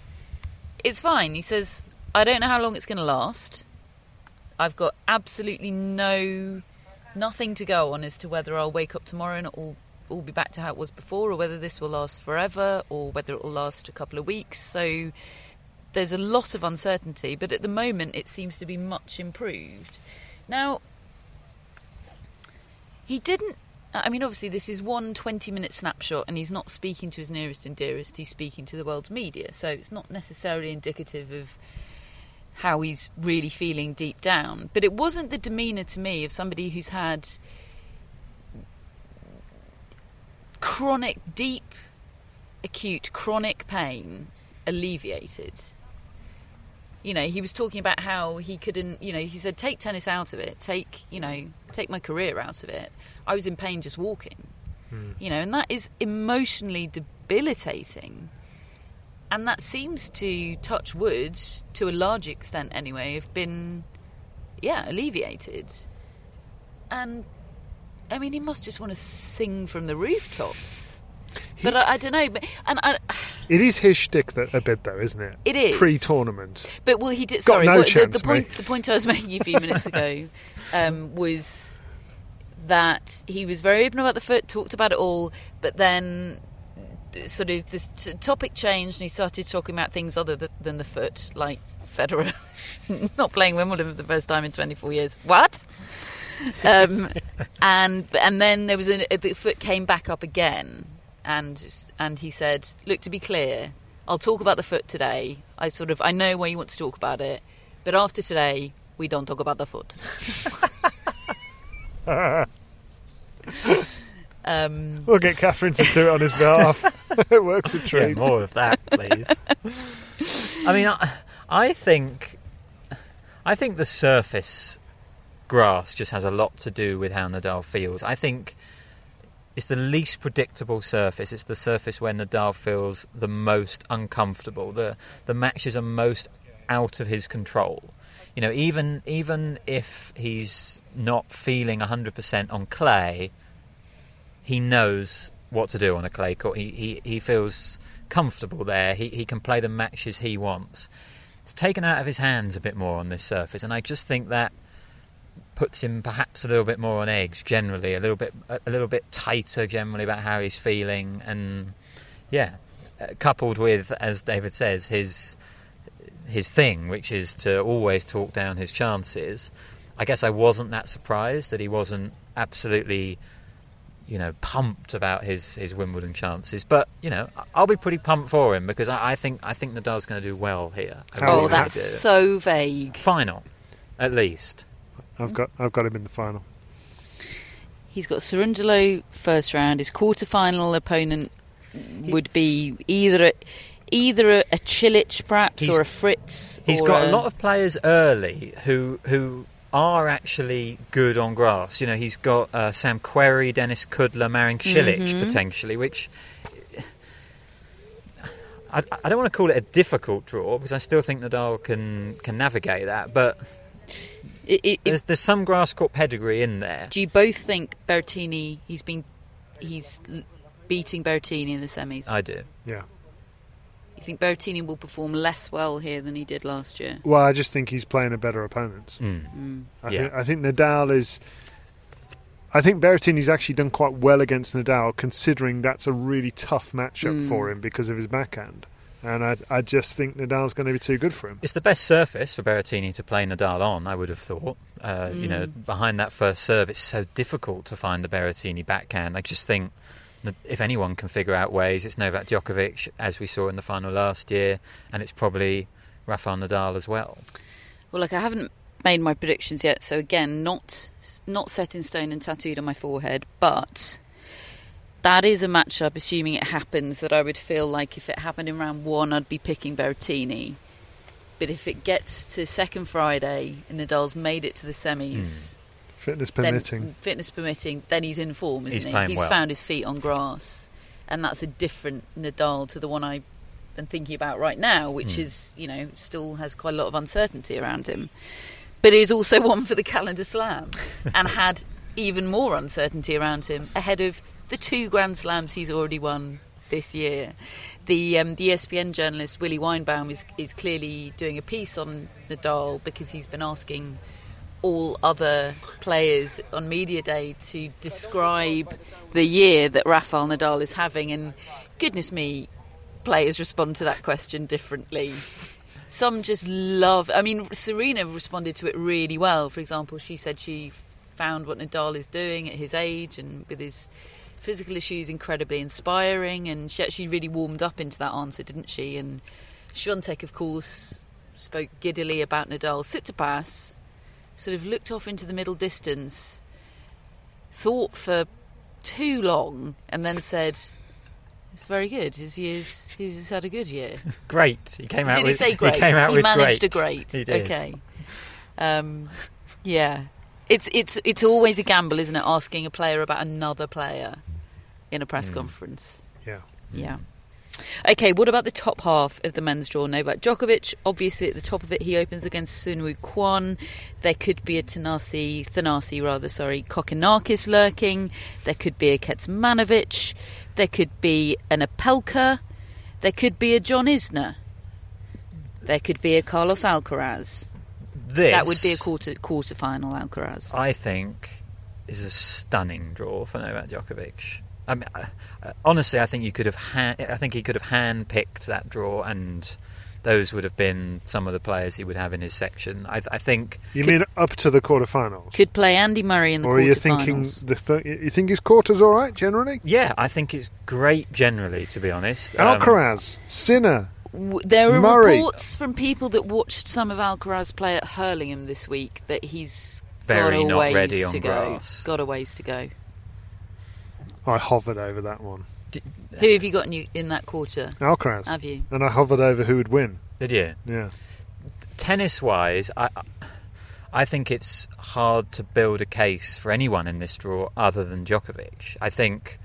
it's fine. He says I don't know how long it's going to last. I've got absolutely no nothing to go on as to whether I'll wake up tomorrow and it'll all be back to how it was before, or whether this will last forever, or whether it will last a couple of weeks. So there's a lot of uncertainty, but at the moment it seems to be much improved. Now, he didn't. I mean, obviously, this is one 20 minute snapshot, and he's not speaking to his nearest and dearest, he's speaking to the world's media. So it's not necessarily indicative of how he's really feeling deep down. But it wasn't the demeanour to me of somebody who's had chronic, deep, acute, chronic pain alleviated. You know, he was talking about how he couldn't, you know, he said, take tennis out of it, take, you know, take my career out of it. I was in pain just walking. Hmm. You know, and that is emotionally debilitating. And that seems to touch wood, to a large extent anyway, have been, yeah, alleviated. And I mean, he must just want to sing from the rooftops. but I, I don't know. But and I, It is his shtick that a bit though, isn't it? It is. pre-tournament. but well, he did. Got Sorry, no what- the, chance, the point. The point I was making a few minutes ago um, was that he was very open about the foot, talked about it all, but then sort of this topic changed, and he started talking about things other th- than the foot, like Federer not playing Wimbledon for the first time in 24 years. What? um, and and then there was a, the foot came back up again, and and he said, "Look, to be clear, I'll talk about the foot today. I sort of I know why you want to talk about it, but after today, we don't talk about the foot." um, We'll get Catherine to do it on his behalf. it works a Yeah, treat. more of that, please. I mean, I, I think, I think the surface grass just has a lot to do with how Nadal feels. I think it's the least predictable surface. It's the surface where Nadal feels the most uncomfortable. The the matches are most out of his control. You know, even even if he's not feeling hundred percent on clay, he knows what to do on a clay court. He he, he feels comfortable there. He he can play the matches he wants. It's taken out of his hands a bit more on this surface, and I just think that puts him perhaps a little bit more on eggs generally, a little bit a, little bit tighter generally about how he's feeling, and yeah, uh, coupled with as David says his his thing, which is to always talk down his chances. I guess I wasn't that surprised that he wasn't absolutely, you know, pumped about his, his Wimbledon chances. But you know, I'll be pretty pumped for him because I, I think I think Nadal's going to do well here. I Oh, oh, really that's do. so vague. final, at least. I've got I've got him in the final. He's got Cerundolo first round. His quarter-final opponent would be either a, either a, a Cilic perhaps He's- or a Fritz. He's or got a lot of players early who who are actually good on grass. You know, he's got uh, Sam Querrey, Denis Kudla, Marin Cilic Mm-hmm. potentially, which I, I don't want to call it a difficult draw because I still think Nadal can can navigate that. But I- I- there's there's some grass court pedigree in there. do you both think Berrettini? He's been he's beating Berrettini in the semis. I do. Yeah. you think Berrettini will perform less well here than he did last year? Well, I just think he's playing a better opponent. Mm. I, Yeah. think, I think Nadal is. I think Berrettini's actually done quite well against Nadal, considering that's a really tough matchup Mm. for him because of his backhand. And I, I just think Nadal's going to be too good for him. It's the best surface for Berrettini to play Nadal on, I would have thought. Uh, You know, behind that first serve, it's so difficult to find the Berrettini backhand. I just think that if anyone can figure out ways, it's Novak Djokovic, as we saw in the final last year, and it's probably Rafael Nadal as well. Well, look, I haven't made my predictions yet, so again, not not set in stone and tattooed on my forehead, but that is a matchup, assuming it happens, that I would feel like if it happened in round one, I'd be picking Berrettini. But if it gets to second Friday and Nadal's made it to the semis, Fitness then permitting. fitness permitting, then he's in form, isn't He's he? playing he's well. found his feet on grass, and that's a different Nadal to the one I am thinking about right now, which Hmm. is you know still has quite a lot of uncertainty around him, but is also one for the calendar slam, and had even more uncertainty around him ahead of the two Grand Slams he's already won this year. The um, the ESPN journalist Willie Weinbaum is is clearly doing a piece on Nadal because he's been asking all other players on media day to describe the year that Rafael Nadal is having, and goodness me, players respond to that question differently. Some just love. I mean, Serena responded to it really well. For example, she said she found what Nadal is doing at his age and with his physical issues incredibly inspiring, and she actually really warmed up into that answer, didn't she? And Swiatek, of course, spoke giddily about Nadal. pass, sort of looked off into the middle distance, thought for too long, and then said, "It's very good. He's he's, he's had a good year." Great. He came out. Did with, he say great? He came out with managed great. a great. He did. Okay. Um, yeah, it's it's it's always a gamble, isn't it? Asking a player about another player in a press hmm. conference. Yeah. Hmm. Yeah. Okay, what about the top half of the men's draw? Novak Djokovic, obviously at the top of it, he opens against Soonwoo Kwon. There could be a Tanasi, Thanasi rather, sorry, Kokkinakis lurking. There could be a Kecmanovic. There could be an Opelka. There could be a John Isner. There could be a Carlos Alcaraz. This That would be a quarter quarter final Alcaraz. I think is a stunning draw for Novak Djokovic. I mean, uh, uh, honestly, I think you could have. Ha- I think he could have hand-picked that draw, and those would have been some of the players he would have in his section. I, I think. You mean up to the quarterfinals? Could play Andy Murray in the quarterfinals. or are you thinking quarterfinals. the th- you think his quarters all right generally? Yeah, I think it's great generally, to be honest. Um, Alcaraz, Sinner, W- There are Murray. reports from people that watched some of Alcaraz play at Hurlingham this week that he's Very got a not ways ready on to grass. go. Got a ways to go. I hovered over that one. Who uh, have you got in, you, in that quarter? Alcaraz, Have you? and I hovered over who would win. Did you? Yeah, tennis-wise, I, I think it's hard to build a case for anyone in this draw other than Djokovic. I think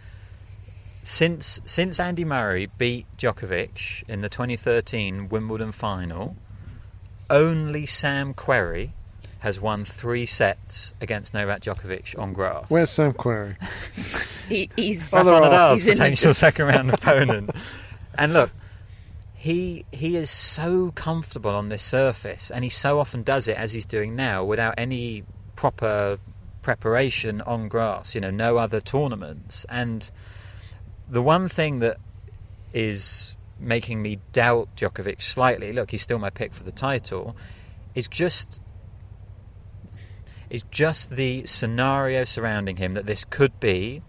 since since Andy Murray beat Djokovic in the 2013 Wimbledon final, only Sam Querrey has won three sets against Novak Djokovic on grass. where's Sam Querrey? He, he's Other Rafa half. Nadal's He's in the- potential second round opponent. And look, he he is so comfortable on this surface, and he so often does it as he's doing now without any proper preparation on grass. You know, no other tournaments. And the one thing that is making me doubt Djokovic slightly, look, he's still my pick for the title, is just is just the scenario surrounding him that this could be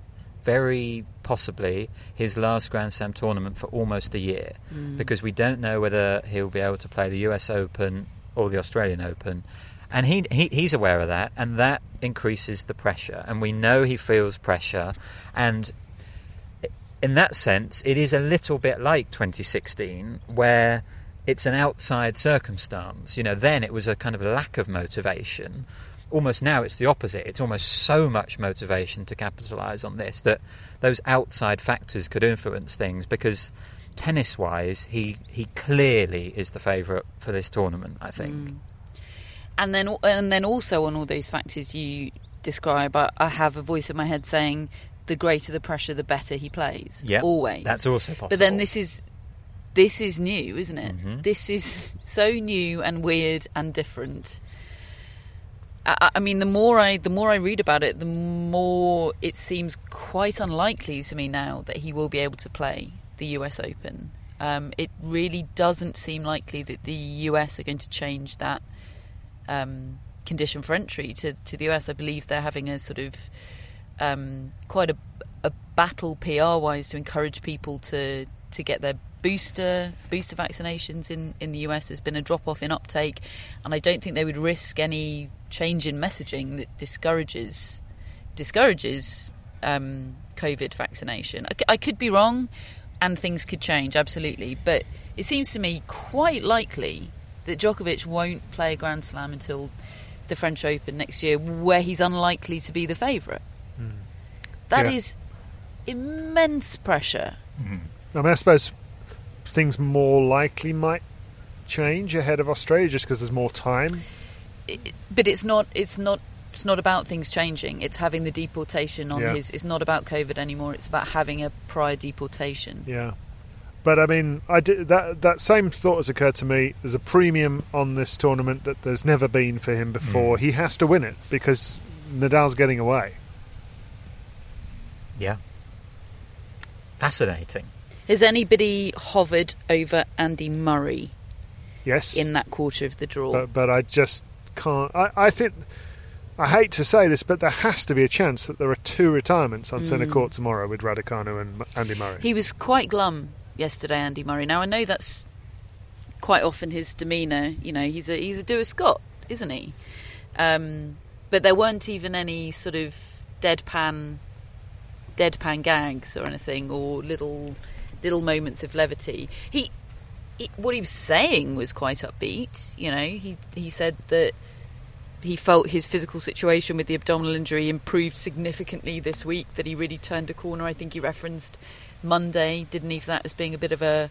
very possibly his last Grand Slam tournament for almost a year mm. because we don't know whether he'll be able to play the US Open or the Australian Open. And he, he he's aware of that, and that increases the pressure. And we know he feels pressure. And in that sense, it is a little bit like 2016, where it's an outside circumstance. You know, then it was a kind of lack of motivation. Almost now it's the opposite. It's almost so much motivation to capitalise on this that those outside factors could influence things because tennis wise, he, he clearly is the favourite for this tournament, I think. and then and then also on all those factors you describe, I, I have a voice in my head saying the greater the pressure, the better he plays. Yep, always. That's also possible. But then this is this is new, isn't it? Mhm. This is so new and weird and different. I, I mean, the more I the more I read about it, the more it seems quite unlikely to me now that he will be able to play the U.S. Open. Um, it really doesn't seem likely that the U.S. are going to change that um, condition for entry to, to the US. I believe they're having a sort of um, quite a, a battle PR wise to encourage people to to get their booster booster vaccinations in, in the US. There's been a drop off in uptake, and I don't think they would risk any change in messaging that discourages discourages um, COVID vaccination. I could be wrong, and things could change absolutely, but it seems to me quite likely that Djokovic won't play a Grand Slam until the French Open next year, where he's unlikely to be the favourite. That Yeah. is immense pressure. I mean, I suppose things more likely might change ahead of Australia just because there's more time. It- but it's not. It's not. It's not about things changing. It's having the deportation on Yeah. his. It's not about COVID anymore. It's about having a prior deportation. Yeah. But I mean, I did, that that same thought has occurred to me. There's a premium on this tournament that there's never been for him before. Mm. He has to win it because Nadal's getting away. Yeah. Fascinating. Has anybody hovered over Andy Murray Yes, in that quarter of the draw? but but I just can't. I, I think I hate to say this, but there has to be a chance that there are two retirements on centre Mm. court tomorrow with Raducanu and Andy Murray. He was quite glum yesterday, Andy Murray. Now I know that's quite often his demeanour. You know, he's a he's a doer Scot, isn't he? Um, but there weren't even any sort of deadpan deadpan gags or anything, or little little moments of levity. He, what he was saying was quite upbeat. You know, he he said that he felt his physical situation with the abdominal injury improved significantly this week, that he really turned a corner. I think he referenced Monday, didn't he, for that as being a bit of a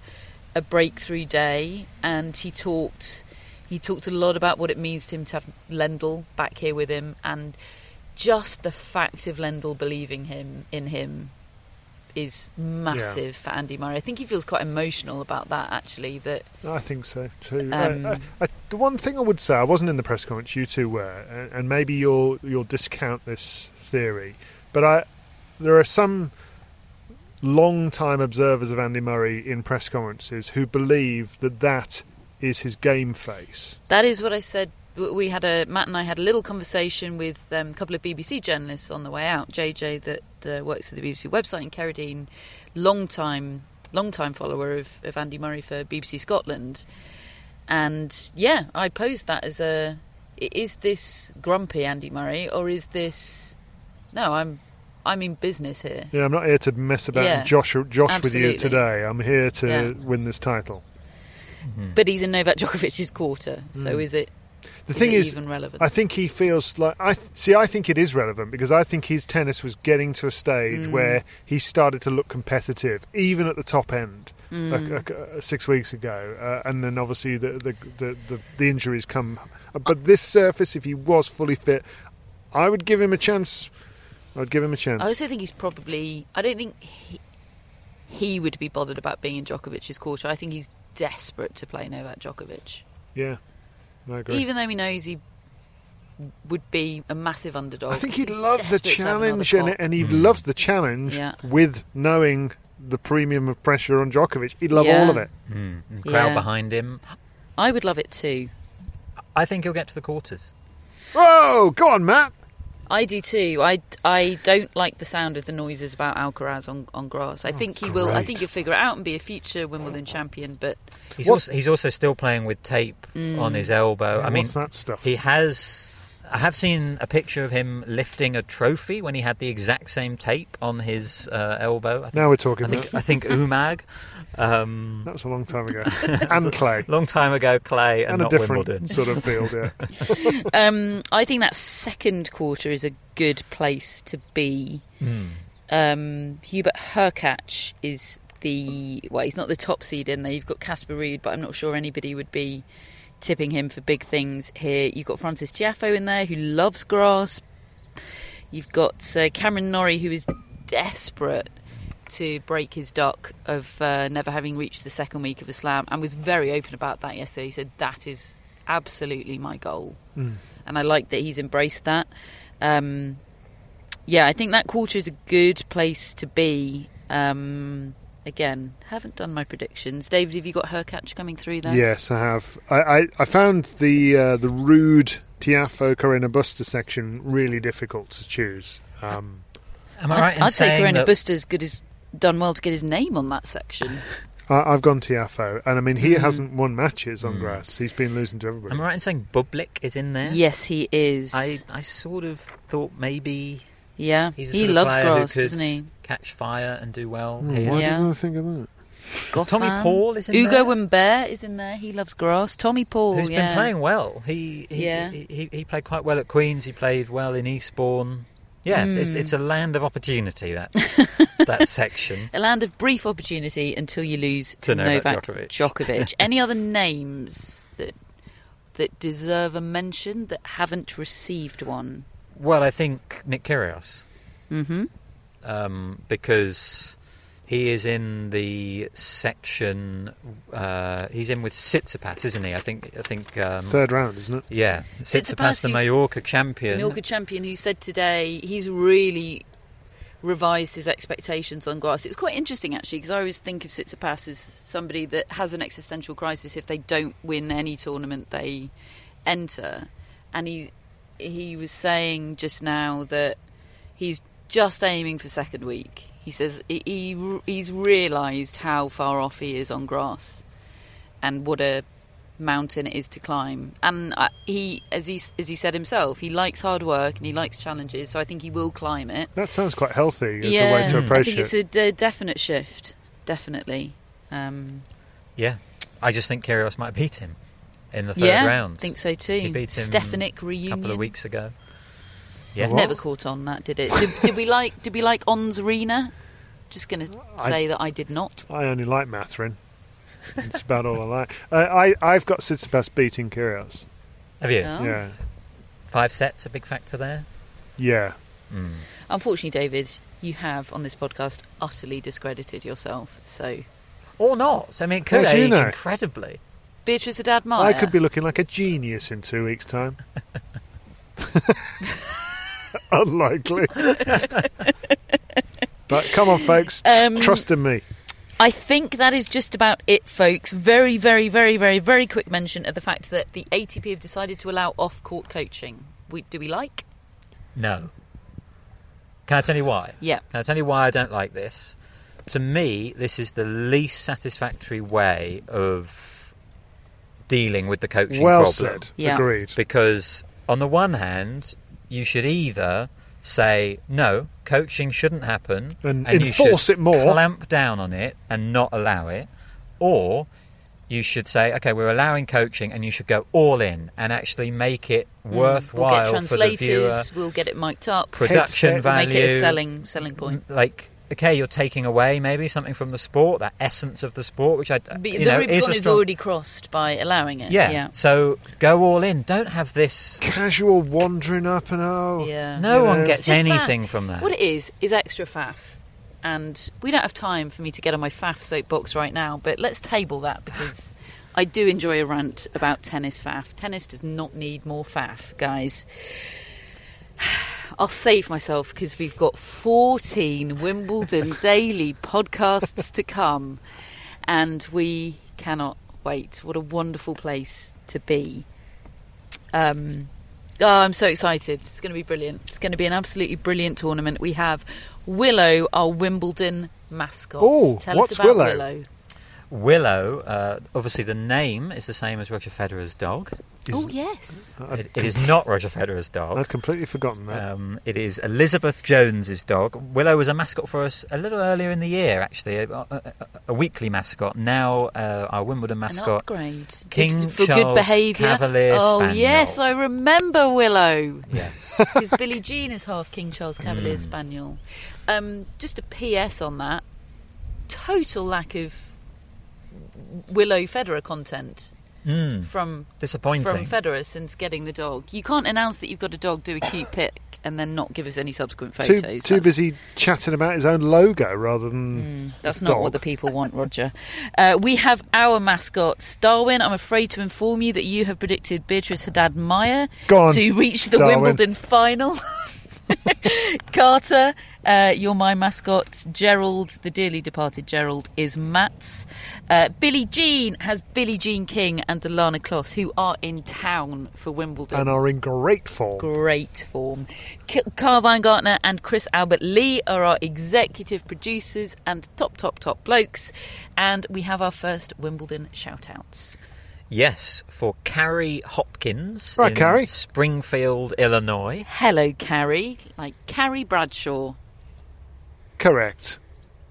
a breakthrough day. And he talked he talked a lot about what it means to him to have Lendl back here with him and just the fact of Lendl believing him in him is massive for Andy Murray. I think he feels quite emotional about that actually that I think so too. Um, I, I, I, the one thing I would say, I wasn't in the press conference. You two were, and, and maybe you'll you'll discount this theory, but I there are some long-time observers of Andy Murray in press conferences who believe that that is his game face. That is what I said. W- We had a Matt and I had a little conversation with um, a couple of BBC journalists on the way out. JJ, that uh, works at the BBC website in Kheredine, long time, long time follower of, of Andy Murray for BBC Scotland, and yeah, I posed that as a is this grumpy Andy Murray or is this? No, I'm, I'm in business here. Yeah, I'm not here to mess about Yeah, and josh josh with you today. I'm here to Yeah. win this title. But he's in Novak Djokovic's quarter, so Mm. is it? The thing is, even relevant? I think he feels like I th- see. I think it is relevant because I think his tennis was getting to a stage Mm. where he started to look competitive, even at the top end. Mm. uh, uh, six weeks ago, uh, and then obviously the the, the the the injuries come. uh, But this surface, if he was fully fit, I would give him a chance. I'd give him a chance. I also think he's probably. I don't think he, he would be bothered about being in Djokovic's quarter. I think he's desperate to play Novak Djokovic, yeah, I agree. even though he knows he would be a massive underdog. I think he'd love the desperate to have another challenge, and, and he Mm. loves the challenge Yeah. with knowing the premium of pressure on Djokovic. He'd love Yeah. all of it. Mm. Crowd Yeah. behind him. I would love it too. I think he'll get to the quarters. Whoa, go on, Matt. I do too. I, I don't like the sound of the noises about Alcaraz on, on grass. I think he will. I think he'll figure it out and be a future Wimbledon champion. But He's also, he's also still playing with tape Mm. on his elbow. I mean, what's that stuff? he has. I have seen a picture of him lifting a trophy when he had the exact same tape on his uh, elbow. I think, now we're talking. I think, I think Umag. Um, That was a long time ago. and clay. long time ago, Clay and, And a not different Wimbledon. sort of field, yeah. um, I think that second quarter is a good place to be. Mm. Um, Hubert Hurkacz is the well, he's not the top seed in there. You've got Casper Ruud, but I'm not sure anybody would be tipping him for big things here. You've got Frances Tiafoe in there who loves grass. You've got uh, Cameron Norrie who is desperate to break his duck of uh, never having reached the second week of a slam and was very open about that yesterday. He said that is absolutely my goal, Mm. and I like that he's embraced that. Um, yeah, I think that quarter is a good place to be. Um, again, haven't done my predictions. David, have you got Hurkacz coming through there? Yes, I have. I, I, I found the uh, the Ruud Tiafoe Carreño Busta section really difficult to choose. Um, Am I I'd, right in I'd say saying Carreño that Busta's good as done well to get his name on that section. I, I've gone Tiafoe, and I mean he Mm. hasn't won matches on Mm. grass. He's been losing to everybody. Am I right in saying Bublik is in there? Yes, he is. I, I sort of thought maybe yeah, he loves grass, doesn't he? Catch fire and do well Hmm, here. why Yeah. didn't I think of that? Goffin. Tommy Paul is in Ugo there. Humbert is in there. He loves grass. Tommy Paul, Who's yeah. been playing well. He he, Yeah. he he he played quite well at Queens. He played well in Eastbourne. Yeah, it's Mm. it's a land of opportunity that that section. A land of brief opportunity until you lose To to, Novak Novak Djokovic. Djokovic. Any other names that that deserve a mention that haven't received one? Well, I think Nick Kyrgios Mm-hmm. Um, because He is in the section. Uh, he's in with Tsitsipas, isn't he? I think. I think. Um, Third round, isn't it? Yeah, Tsitsipas, Tsitsipas, the who's- Mallorca champion. Mallorca champion who said today he's really revised his expectations on grass. It was quite interesting actually because I always think of Tsitsipas as somebody that has an existential crisis if they don't win any tournament they enter, and he he was saying just now that he's just aiming for second week. He says he, he he's realised how far off he is on grass, and what a mountain it is to climb. And uh, he, as he as he said himself, he likes hard work and he likes challenges. So I think he will climb it. That sounds quite healthy as yeah, a way to approach I think it. it's a definite shift. Definitely. Um, Yeah, I just think Kyrgios might beat him in the third yeah, round. think so too. He beat him Stefanik a couple of weeks ago. Yeah, Never caught on that, did it? Did, did we like? Did we like Ons Arena? Just going to I- say that I did not. I only like Matherin. It's about all I like. Uh, I I've got Tsitsipas beating Kyrgios. have you? Oh. Yeah, Five sets, a big factor there. yeah. Mm. Unfortunately, David, you have on this podcast utterly discredited yourself. So Or not. I mean, it could How do you age know? incredibly. Beatrice Haddad Maia. I could be looking like a genius in two weeks' time. Unlikely. but come on, folks. Um, Trust in me. I think that is just about it, folks. Very, very, very, very, very quick mention of the fact that the ATP have decided to allow off-court coaching. We, do we like? No. Can I tell you why? Yeah. Can I tell you why I don't like this? To me, this is the least satisfactory way of dealing with the coaching Well problem. said. Yeah. Agreed. Because on the one hand, you should either say no, coaching shouldn't happen, And you should enforce it more. clamp down on it and not allow it, or you should say, okay, we're allowing coaching, and you should go all in and actually make it Mm, We'll worthwhile get for the viewer. translators. We'll get it mic'd up. Production Headsets. value, Make it a selling selling point. like okay, you're taking away maybe something from the sport, that essence of the sport, which I But you the know, Rubicon is a is strong- already crossed by allowing it. yeah. yeah. So go all in. Don't have this. Casual wandering up and oh. Yeah. No You one know, gets anything faff. from that. What it is is extra faff, and we don't have time for me to get on my faff soapbox right now. But let's table that because I do enjoy a rant about tennis faff. Tennis does not need more faff, guys. I'll save myself because we've got 14 Wimbledon daily podcasts to come, and we cannot wait. What a wonderful place to be. Um, oh, I'm so excited. It's going to be brilliant. It's going to be an absolutely brilliant tournament. We have Willow, our Wimbledon mascot. Oh, Tell what's us about Willow? Willow. Willow, uh, obviously the name is the same as Roger Federer's dog. Oh, yes. It, it is not Roger Federer's dog. I'd completely forgotten that. Um, it is Elizabeth Jones's dog. Willow was a mascot for us a little earlier in the year, actually, a, a, a- a weekly mascot. Now uh, our Wimbledon mascot, An mascot. upgrade. King Good- for good behaviour. Cavalier oh, Spaniel. yes, I remember Willow. Yes. Because Billie Jean is half King Charles Cavalier Mm. Spaniel. Um, just a PS on that. Total lack of Willow Federer content Mm, from disappointing. from Federer since getting the dog. You can't announce that you've got a dog, do a cute pic, and then not give us any subsequent too photos. too That's- busy chatting about his own logo rather than. Mm, that's not dog. what the people want, Roger. Uh, we have our mascots. Darwin, I'm afraid to inform you that you have predicted Beatrice Haddad Maia to reach the Darwin. Wimbledon final. Carter, uh, you're my mascot. Gerald, the dearly departed Gerald, is Matt's. Uh, Billie Jean has Billie Jean King and Ilana Kloss, who are in town for Wimbledon And are in great form. great form. K- Carl Weingartner and Chris Albert Lee are our executive producers and top, top, top blokes. And we have our first Wimbledon shout outs. Yes, for Carrie Hopkins Right, in Carrie. Springfield, Illinois. Hello, Carrie. Like Carrie Bradshaw. Correct.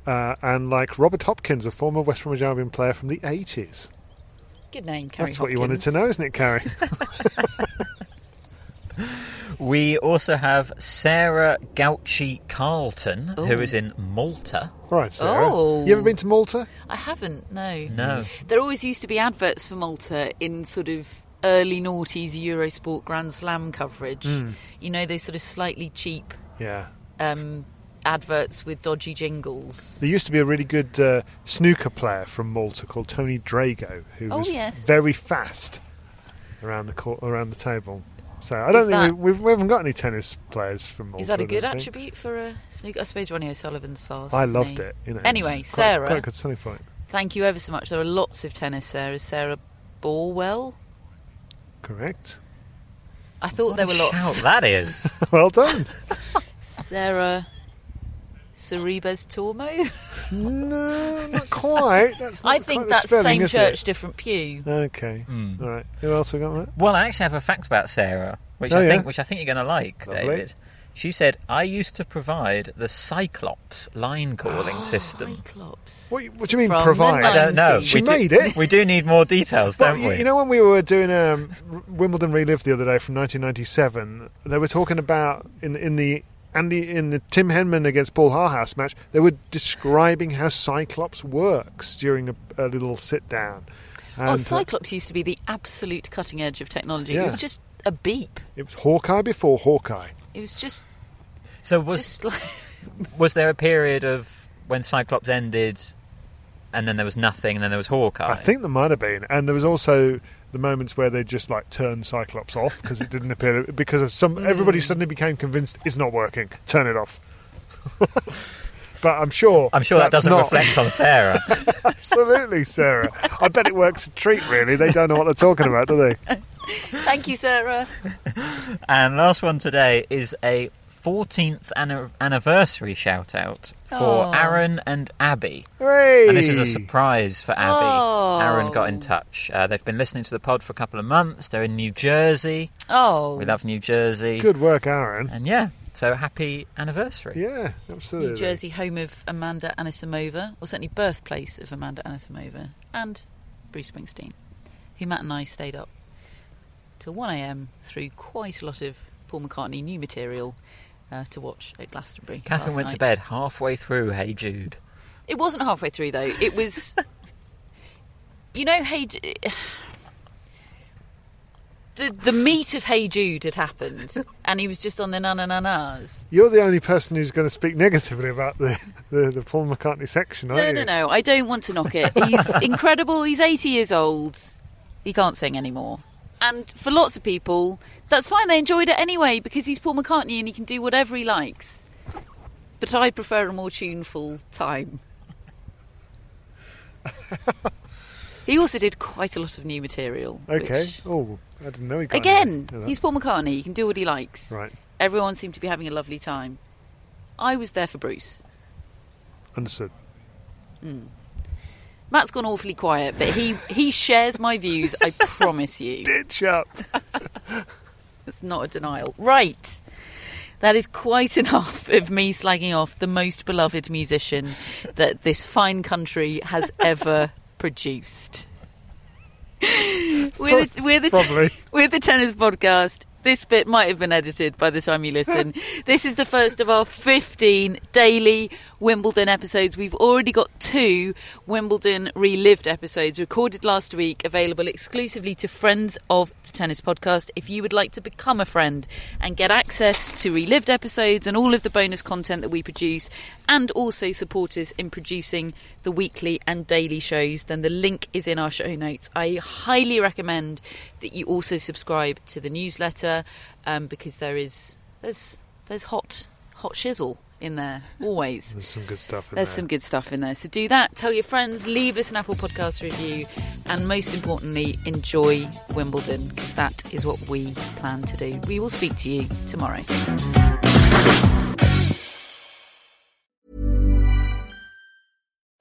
Uh, and like Robert Hopkins, a former West Bromwich Albion player from the 80s. Good name, Carrie That's what you wanted to know, isn't it, Carrie? We also have Sarah Gauchi Carlton, who Ooh. is in Malta. right, Sarah. Oh. You ever been to Malta? I haven't, no. No. There always used to be adverts for Malta in sort of early noughties Eurosport Grand Slam coverage. Hmm. You know, those sort of slightly cheap Yeah. um, adverts with dodgy jingles. There used to be a really good uh, snooker player from Malta called Tony Drago, who Oh, was yes. very fast around the court, around the table. So I don't Is think that- we, we've, we haven't got any tennis players from Malta. Is that a good attribute for a snooker? I suppose Ronnie O'Sullivan's fast. I loved he? it. You know, Anyway, it's Sarah. quite a good selling point. Thank you ever so much. There are lots of tennis Sarah, Sarah Borwell. Correct. I thought What there a were lots. that is. well done. Sarah Sorribes Tormo. no, not quite. That's not I think quite that's spelling, same church, It? different pew. Okay. Hmm. All right. Who else we got? Matt? Well, I actually have a fact about Sarah, which Oh, I yeah? think which I think you're going to like, Lovely. David. She said, "I used to provide the Cyclops line calling system." Cyclops. What, what do you mean From provide? I don't know. She We do- made it. We do need more details, Well, don't you, we? you know when we were doing um, Wimbledon Relived the other day from 1997, they were talking about in in the Andy in the Tim Henman against Paul Haarhuis match. They were describing how Cyclops works during a, a little sit down. And, oh, uh, Cyclops used to be the absolute cutting edge of technology. It was just a beep. it was Hawkeye before Hawkeye. It was just, so was just like was there a period of when Cyclops ended, and then there was nothing, and then there was Hawkeye? I think there might have been, and there was also the moments where they just like turn Cyclops off because it didn't appear because of some everybody hmm. suddenly became convinced it's not working. Turn it off. but I'm sure. I'm sure that doesn't not- reflect on Sarah. Absolutely, Sarah. I bet it works a treat. Really, they don't know what they're talking about, do they? thank you, Sarah. and last one today is a 14th anni- anniversary shout out for Oh. Aaron and Abby. Hooray! And this is a surprise for Abby. Oh. Aaron got in touch. Uh, they've been listening to the pod for a couple of months. They're in New Jersey. Oh, We love New Jersey. Good work, Aaron. And yeah, so happy anniversary. Yeah, absolutely. New Jersey, home of Amanda Anisimova, or certainly birthplace of Amanda Anisimova, and Bruce Springsteen, who Matt and I stayed up till 1am through quite a lot of Paul McCartney new material uh, to watch at Glastonbury. Catherine last went to bed halfway through Hey Jude. It wasn't halfway through though. It was, you know, Hey. Ju- The, the meat of Hey Jude had happened, and he was just on the na na na nas. You're the only person who's going to speak negatively about the, the, the Paul McCartney section, aren't No, you? no, no. I don't want to knock it. He's incredible. He's 80 years old. He can't sing anymore. And for lots of people, that's fine. They enjoyed it anyway because he's Paul McCartney and he can do whatever he likes. But I prefer a more tuneful time. he also did quite a lot of new material. Okay. which- Oh, I didn't know he got again, any- you know. he's Paul McCartney. He can do what he likes. right. Everyone seemed to be having a lovely time. I was there for Bruce. Understood. Hmm. Matt's gone awfully quiet, but he, he shares my views, I promise you. Ditch up. That's not a denial. Right. That is quite enough of me slagging off the most beloved musician that this fine country has ever produced. We're the, we're, the Probably. we're the Tennis Podcast. This bit might have been edited by the time you listen. this is the first of our 15 daily Wimbledon episodes. We've already got two Wimbledon relived episodes recorded last week, available exclusively to friends of the Tennis Podcast. If you would like to become a friend and get access to relived episodes and all of the bonus content that we produce, and also support us in producing the weekly and daily shows, then the link is in our show notes. I highly recommend that you also subscribe to the newsletter um, because there is there's there's hot hot shizzle in there always. There's some good stuff in There's there. some good stuff in there. So do that. Tell your friends. Leave us an Apple Podcast review, and most importantly, enjoy Wimbledon because that is what we plan to do. We will speak to you tomorrow.